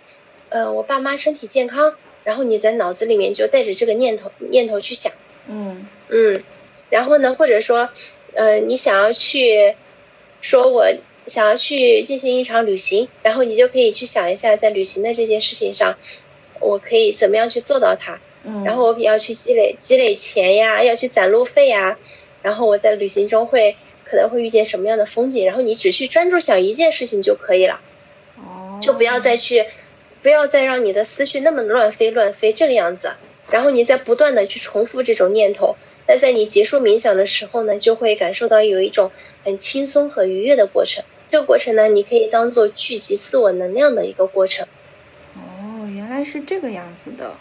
呃，我爸妈身体健康，然后你在脑子里面就带着这个念头念头去想，嗯嗯，然后呢，或者说，呃，你想要去。说我想要去进行一场旅行，然后你就可以去想一下，在旅行的这件事情上，我可以怎么样去做到它。嗯，然后我要去积累积累钱呀，要去攒路费呀，然后我在旅行中会可能会遇见什么样的风景，然后你只需专注想一件事情就可以了。哦，就不要再去，不要再让你的思绪那么乱飞乱飞这个样子，然后你再不断的去重复这种念头。那在你结束冥想的时候呢，就会感受到有一种很轻松和愉悦的过程。这个过程呢，你可以当做聚集自我能量的一个过程。哦，原来是这个样子的。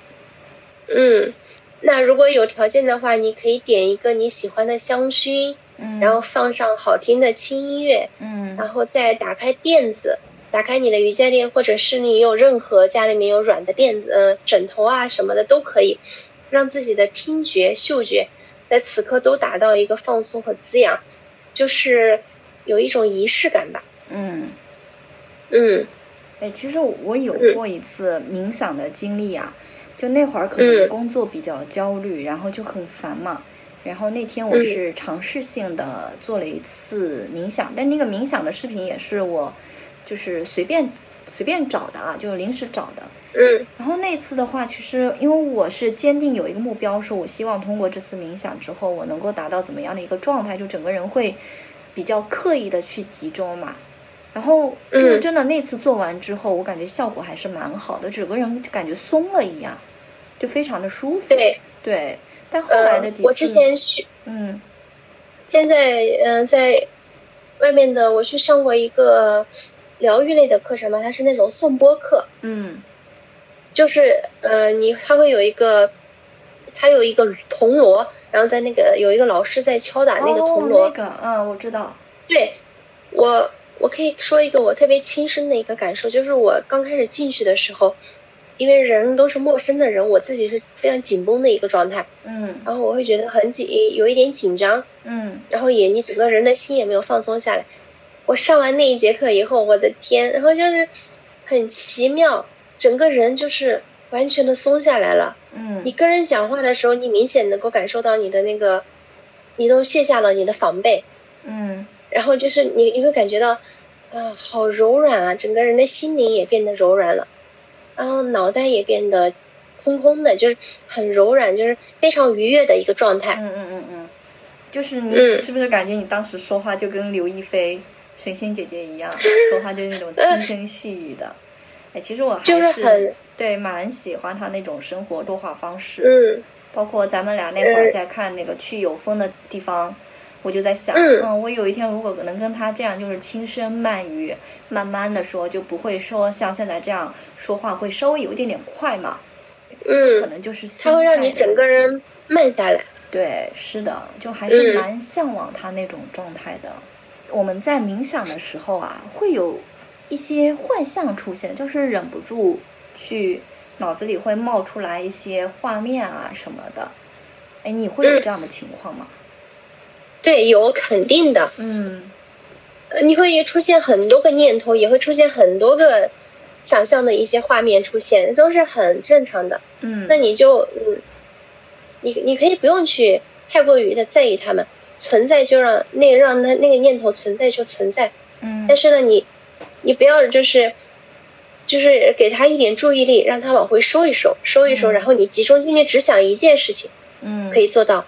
嗯，那如果有条件的话，你可以点一个你喜欢的香薰，嗯，然后放上好听的轻音乐，嗯，然后再打开垫子，打开你的瑜伽垫，或者是你有任何家里面有软的垫子，呃，枕头啊什么的都可以，让自己的听觉、嗅觉。在此刻都达到一个放松和滋养，就是有一种仪式感吧。嗯嗯，哎，其实我有过一次冥想的经历啊，就那会儿可能工作比较焦虑，然后就很烦嘛。然后那天我是尝试性的做了一次冥想，但那个冥想的视频也是我就是随便随便找的啊，就临时找的。嗯，然后那次的话，其实因为我是坚定有一个目标，说我希望通过这次冥想之后，我能够达到怎么样的一个状态，就整个人会比较刻意的去集中嘛。然后就是真的那次做完之后，我感觉效果还是蛮好的，整个人就感觉松了一样，就非常的舒服。对对，但后来的几次，我之前去，嗯，现在嗯在外面的我去上过一个疗愈类的课程嘛，它是那种颂钵课，嗯。就是呃，你它会有一个，他有一个铜锣，然后在那个有一个老师在敲打那个铜锣。那个，嗯，我知道。对，我我可以说一个我特别亲身的一个感受，就是我刚开始进去的时候，因为人都是陌生的人，我自己是非常紧绷的一个状态。嗯。然后我会觉得很紧，有一点紧张。嗯。然后也你整个人的心也没有放松下来。我上完那一节课以后，我的天，然后就是很奇妙。整个人就是完全的松下来了。嗯，你跟人讲话的时候，你明显能够感受到你的那个，你都卸下了你的防备。嗯，然后就是你你会感觉到，啊，好柔软啊，整个人的心灵也变得柔软了，然后脑袋也变得空空的，就是很柔软，就是非常愉悦的一个状态。嗯嗯嗯嗯，就是你是不是感觉你当时说话就跟刘亦菲神仙姐姐一样，(laughs) 说话就是那种轻声细语的。哎，其实我还是对蛮喜欢他那种生活多化方式。嗯，包括咱们俩那会儿在看那个去有风的地方，我就在想，嗯，我有一天如果能跟他这样，就是轻声慢语，慢慢的说，就不会说像现在这样说话会稍微有一点点快嘛。嗯，可能就是他会让你整个人慢下来。对，是的，就还是蛮向往他那种状态的。我们在冥想的时候啊，会有。一些幻象出现，就是忍不住去脑子里会冒出来一些画面啊什么的。哎，你会有这样的情况吗？对，有肯定的。嗯，你会出现很多个念头，也会出现很多个想象的一些画面出现，都是很正常的。嗯，那你就嗯，你你可以不用去太过于的在意他们存在，就让那让他那个念头存在就存在。嗯，但是呢，你。你不要就是，就是给他一点注意力，让他往回收一收，收一收，然后你集中精力只想一件事情，嗯，可以做到。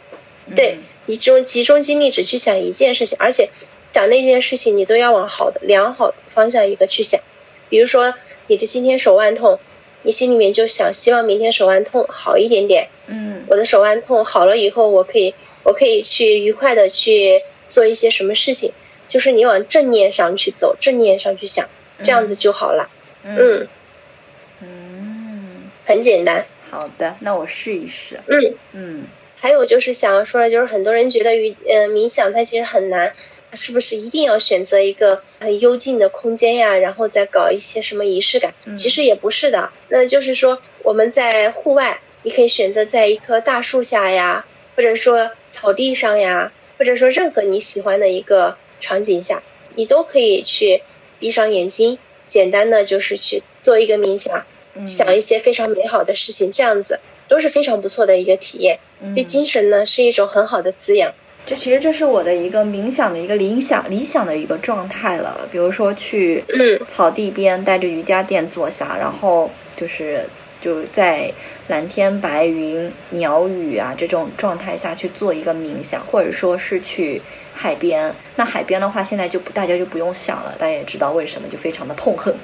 对，你集中集中精力只去想一件事情，而且想那件事情你都要往好的、良好的方向一个去想。比如说，你这今天手腕痛，你心里面就想，希望明天手腕痛好一点点。嗯，我的手腕痛好了以后，我可以，我可以去愉快的去做一些什么事情。就是你往正念上去走，正念上去想，这样子就好了。嗯嗯，很简单。好的，那我试一试。嗯。嗯，还有就是想要说的，就是很多人觉得与呃冥想它其实很难，是不是一定要选择一个很幽静的空间呀，然后再搞一些什么仪式感？其实也不是的，那就是说我们在户外，你可以选择在一棵大树下呀，或者说草地上呀，或者说任何你喜欢的一个场景下，你都可以去闭上眼睛，简单的就是去做一个冥想，想一些非常美好的事情，这样子。都是非常不错的一个体验，对精神呢是一种很好的滋养。这其实这是我的一个冥想的一个理想理想的一个状态了。比如说去草地边带着瑜伽垫坐下，然后就是就在蓝天白云、鸟语啊这种状态下去做一个冥想，或者说是去海边。那海边的话，现在就不大家就不用想了，大家也知道为什么，就非常的痛恨。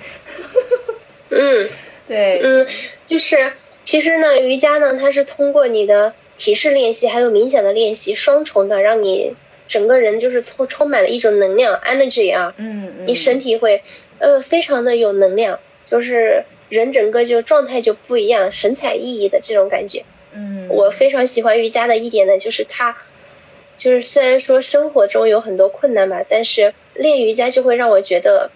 (laughs) 嗯，对，嗯，就是。其实呢，瑜伽呢，它是通过你的体式练习，还有冥想的练习，双重的，让你整个人就是充充满了一种能量，energy 啊，嗯嗯，你身体会呃非常的有能量，就是人整个就状态就不一样，神采奕奕的这种感觉。嗯，我非常喜欢瑜伽的一点呢，就是它，就是虽然说生活中有很多困难吧，但是练瑜伽就会让我觉得，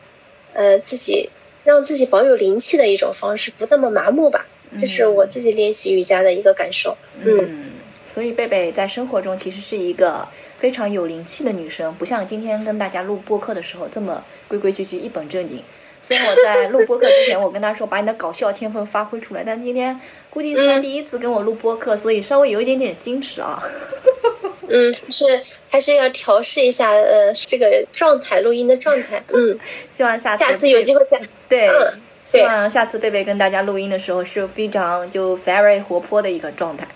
呃，自己让自己保有灵气的一种方式，不那么麻木吧。这是我自己练习瑜伽的一个感受。嗯，所以贝贝在生活中其实是一个非常有灵气的女生，不像今天跟大家录播客的时候这么规规矩矩、一本正经。虽然我在录播客之前，我跟他说把你的搞笑天分发挥出来，但今天估计是他第一次跟我录播客，所以稍微有一点点矜持啊。(laughs) 嗯，是还是要调试一下呃这个状态，录音的状态。嗯，(laughs) 希望下次下次有机会再 (laughs) 对。希望下次贝贝跟大家录音的时候是非常就 very 活泼的一个状态。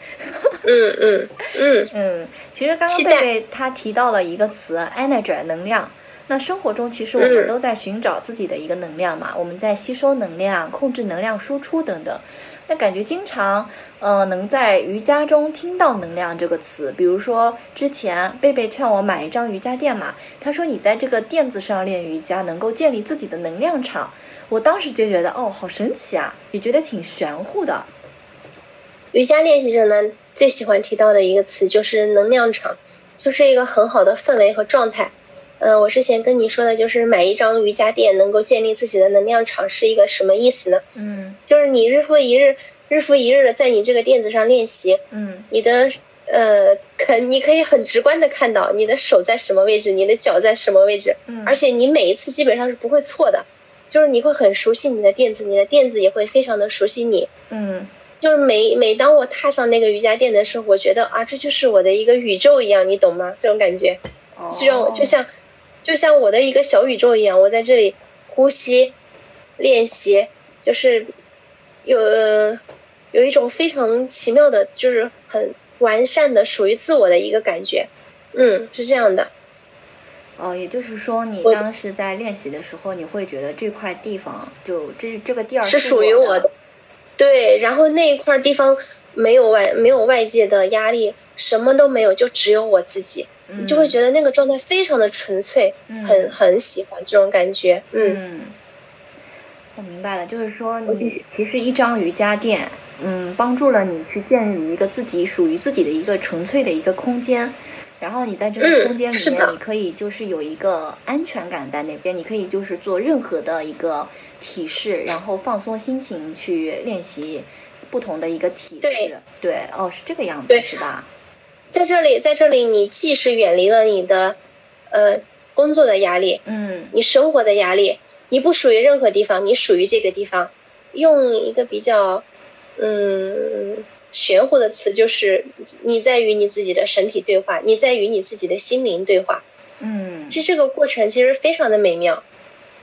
嗯嗯嗯 (laughs) 嗯，其实刚刚贝贝他提到了一个词 energy 能量。那生活中其实我们都在寻找自己的一个能量嘛，我们在吸收能量、控制能量输出等等。那感觉经常呃能在瑜伽中听到能量这个词，比如说之前贝贝劝我买一张瑜伽垫嘛，他说你在这个垫子上练瑜伽能够建立自己的能量场。我当时就觉得哦，好神奇啊，也觉得挺玄乎的。瑜伽练习者呢，最喜欢提到的一个词就是能量场，就是一个很好的氛围和状态。嗯，我之前跟你说的就是买一张瑜伽垫能够建立自己的能量场是一个什么意思呢？嗯，就是你日复一日、日复一日的在你这个垫子上练习，嗯，你的呃，可你可以很直观的看到你的手在什么位置，你的脚在什么位置，嗯，而且你每一次基本上是不会错的。就是你会很熟悉你的垫子，你的垫子也会非常的熟悉你。嗯，就是每每当我踏上那个瑜伽垫的时候，我觉得啊，这就是我的一个宇宙一样，你懂吗？这种感觉，就让我就像就像我的一个小宇宙一样，我在这里呼吸练习，就是有有一种非常奇妙的，就是很完善的属于自我的一个感觉。嗯，是这样的。哦，也就是说，你当时在练习的时候，你会觉得这块地方就这这个地儿是属于我的，对。然后那一块地方没有外没有外界的压力，什么都没有，就只有我自己，你就会觉得那个状态非常的纯粹，很很喜欢这种感觉。嗯，我明白了，就是说你其实一张瑜伽垫，嗯，帮助了你去建立一个自己属于自己的一个纯粹的一个空间。然后你在这个空间里面，你可以就是有一个安全感在那边，你可以就是做任何的一个体式，然后放松心情去练习不同的一个体式。对，哦，是这个样子，是吧？在这里，在这里，你既是远离了你的呃工作的压力，嗯，你生活的压力，你不属于任何地方，你属于这个地方。用一个比较嗯。玄乎的词就是你在与你自己的身体对话，你在与你自己的心灵对话。嗯，其实这个过程其实非常的美妙。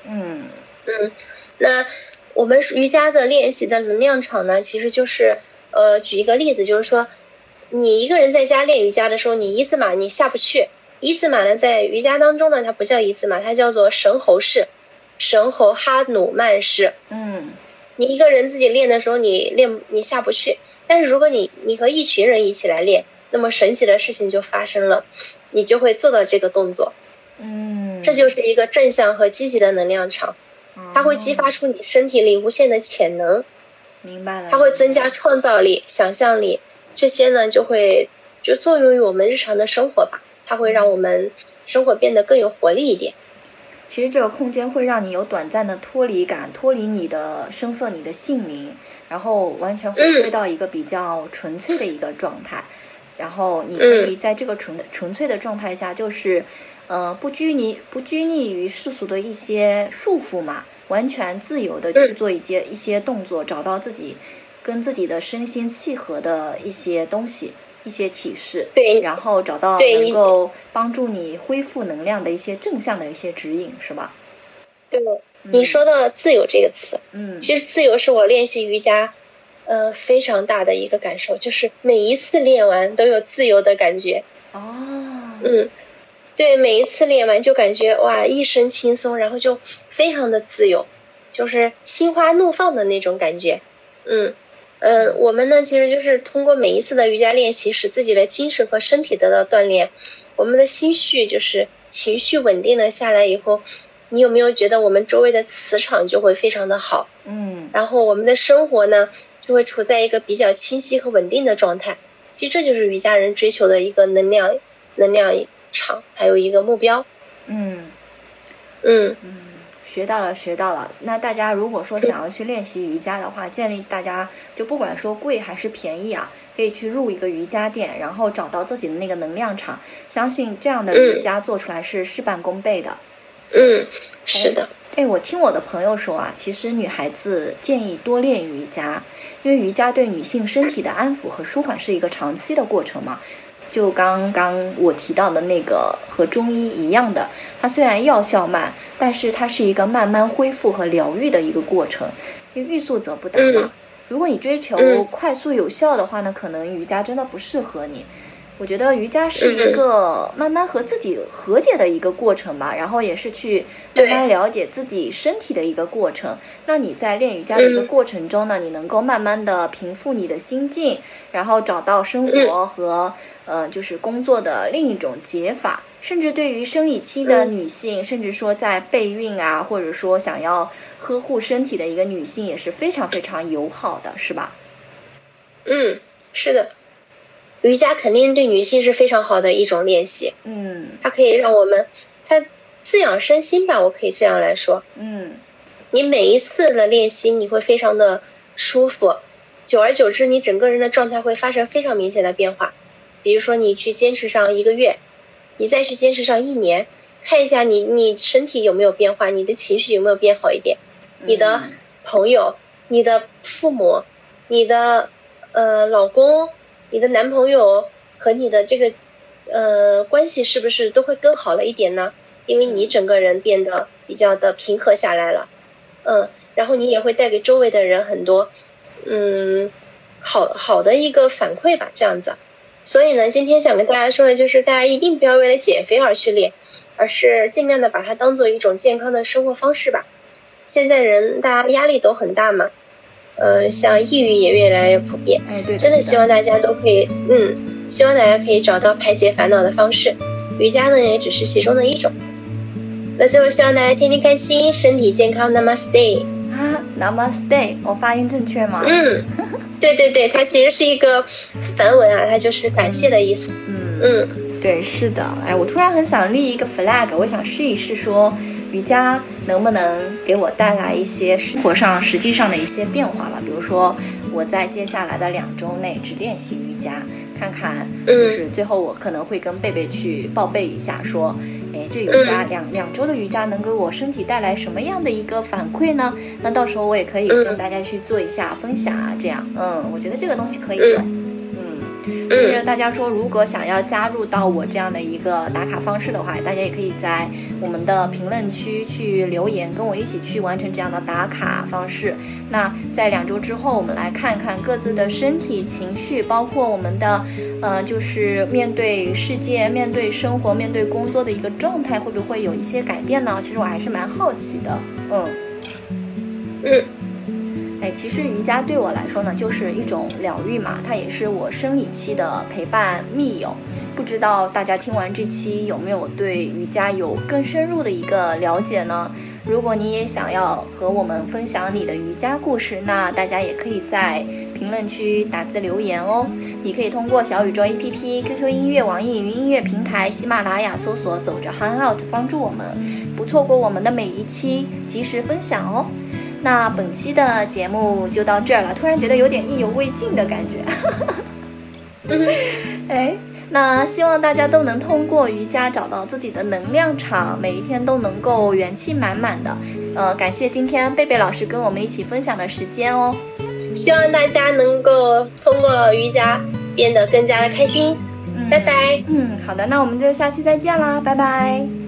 嗯嗯，那我们瑜伽的练习的能量场呢，其实就是呃，举一个例子，就是说你一个人在家练瑜伽的时候，你一字马你下不去。一字马呢，在瑜伽当中呢，它不叫一字马，它叫做神猴式，神猴哈努曼式。嗯，你一个人自己练的时候，你练你下不去。但是如果你你和一群人一起来练，那么神奇的事情就发生了，你就会做到这个动作。嗯，这就是一个正向和积极的能量场，它会激发出你身体里无限的潜能。明白了。它会增加创造力、想象力，这些呢就会就作用于我们日常的生活吧，它会让我们生活变得更有活力一点。其实这个空间会让你有短暂的脱离感，脱离你的身份、你的姓名，然后完全回归到一个比较纯粹的一个状态。然后你可以在这个纯纯粹的状态下，就是呃不拘泥不拘泥于世俗的一些束缚嘛，完全自由的去做一些一些动作，找到自己跟自己的身心契合的一些东西。一些启示，对，然后找到能够帮助你恢复能量的一些正向的一些指引，是吧？对，你说的“自由”这个词，嗯，其实自由是我练习瑜伽，呃，非常大的一个感受，就是每一次练完都有自由的感觉。哦，嗯，对，每一次练完就感觉哇，一身轻松，然后就非常的自由，就是心花怒放的那种感觉，嗯。嗯，我们呢，其实就是通过每一次的瑜伽练习，使自己的精神和身体得到锻炼。我们的心绪就是情绪稳定了下来以后，你有没有觉得我们周围的磁场就会非常的好？嗯。然后我们的生活呢，就会处在一个比较清晰和稳定的状态。其实这就是瑜伽人追求的一个能量、能量场，还有一个目标。嗯。嗯。嗯。学到了，学到了。那大家如果说想要去练习瑜伽的话，建议大家就不管说贵还是便宜啊，可以去入一个瑜伽店，然后找到自己的那个能量场。相信这样的瑜伽做出来是事半功倍的。嗯，是的。哎，我听我的朋友说啊，其实女孩子建议多练瑜伽，因为瑜伽对女性身体的安抚和舒缓是一个长期的过程嘛。就刚刚我提到的那个和中医一样的，它虽然药效慢，但是它是一个慢慢恢复和疗愈的一个过程。因为欲速则不达嘛。如果你追求快速有效的话呢，可能瑜伽真的不适合你。我觉得瑜伽是一个慢慢和自己和解的一个过程吧，然后也是去慢慢了解自己身体的一个过程。那你在练瑜伽的一个过程中呢，你能够慢慢的平复你的心境，然后找到生活和呃就是工作的另一种解法。甚至对于生理期的女性，甚至说在备孕啊，或者说想要呵护身体的一个女性，也是非常非常友好的，是吧？嗯，是的。瑜伽肯定对女性是非常好的一种练习，嗯，它可以让我们，它滋养身心吧，我可以这样来说，嗯，你每一次的练习你会非常的舒服，久而久之，你整个人的状态会发生非常明显的变化。比如说你去坚持上一个月，你再去坚持上一年，看一下你你身体有没有变化，你的情绪有没有变好一点，你的朋友、你的父母、你的呃老公。你的男朋友和你的这个呃关系是不是都会更好了一点呢？因为你整个人变得比较的平和下来了，嗯，然后你也会带给周围的人很多嗯好好的一个反馈吧，这样子。所以呢，今天想跟大家说的就是，大家一定不要为了减肥而去练，而是尽量的把它当做一种健康的生活方式吧。现在人大家压力都很大嘛。呃，像抑郁也越来越普遍，哎，对，真的希望大家都可以，嗯，希望大家可以找到排解烦恼的方式，瑜伽呢也只是其中的一种。那最后希望大家天天开心，身体健康，Namaste。啊，Namaste，我发音正确吗？嗯，(laughs) 对对对，它其实是一个梵文啊，它就是感谢的意思。嗯嗯，对，是的，哎，我突然很想立一个 flag，我想试一试说。瑜伽能不能给我带来一些生活上实际上的一些变化吧？比如说，我在接下来的两周内只练习瑜伽，看看，就是最后我可能会跟贝贝去报备一下，说，哎，这瑜伽两两周的瑜伽能给我身体带来什么样的一个反馈呢？那到时候我也可以跟大家去做一下分享啊，这样，嗯，我觉得这个东西可以的。就是大家说，如果想要加入到我这样的一个打卡方式的话，大家也可以在我们的评论区去留言，跟我一起去完成这样的打卡方式。那在两周之后，我们来看看各自的身体、情绪，包括我们的，呃，就是面对世界、面对生活、面对工作的一个状态，会不会有一些改变呢？其实我还是蛮好奇的。嗯，嗯。哎，其实瑜伽对我来说呢，就是一种疗愈嘛，它也是我生理期的陪伴密友。不知道大家听完这期有没有对瑜伽有更深入的一个了解呢？如果你也想要和我们分享你的瑜伽故事，那大家也可以在评论区打字留言哦。你可以通过小宇宙 APP、QQ 音乐、网易云音乐平台、喜马拉雅搜索“走着 Hangout”，帮助我们不错过我们的每一期，及时分享哦。那本期的节目就到这儿了，突然觉得有点意犹未尽的感觉。(laughs) 哎。那希望大家都能通过瑜伽找到自己的能量场，每一天都能够元气满满的。呃，感谢今天贝贝老师跟我们一起分享的时间哦。希望大家能够通过瑜伽变得更加的开心。嗯拜拜。嗯，好的，那我们就下期再见啦，拜拜。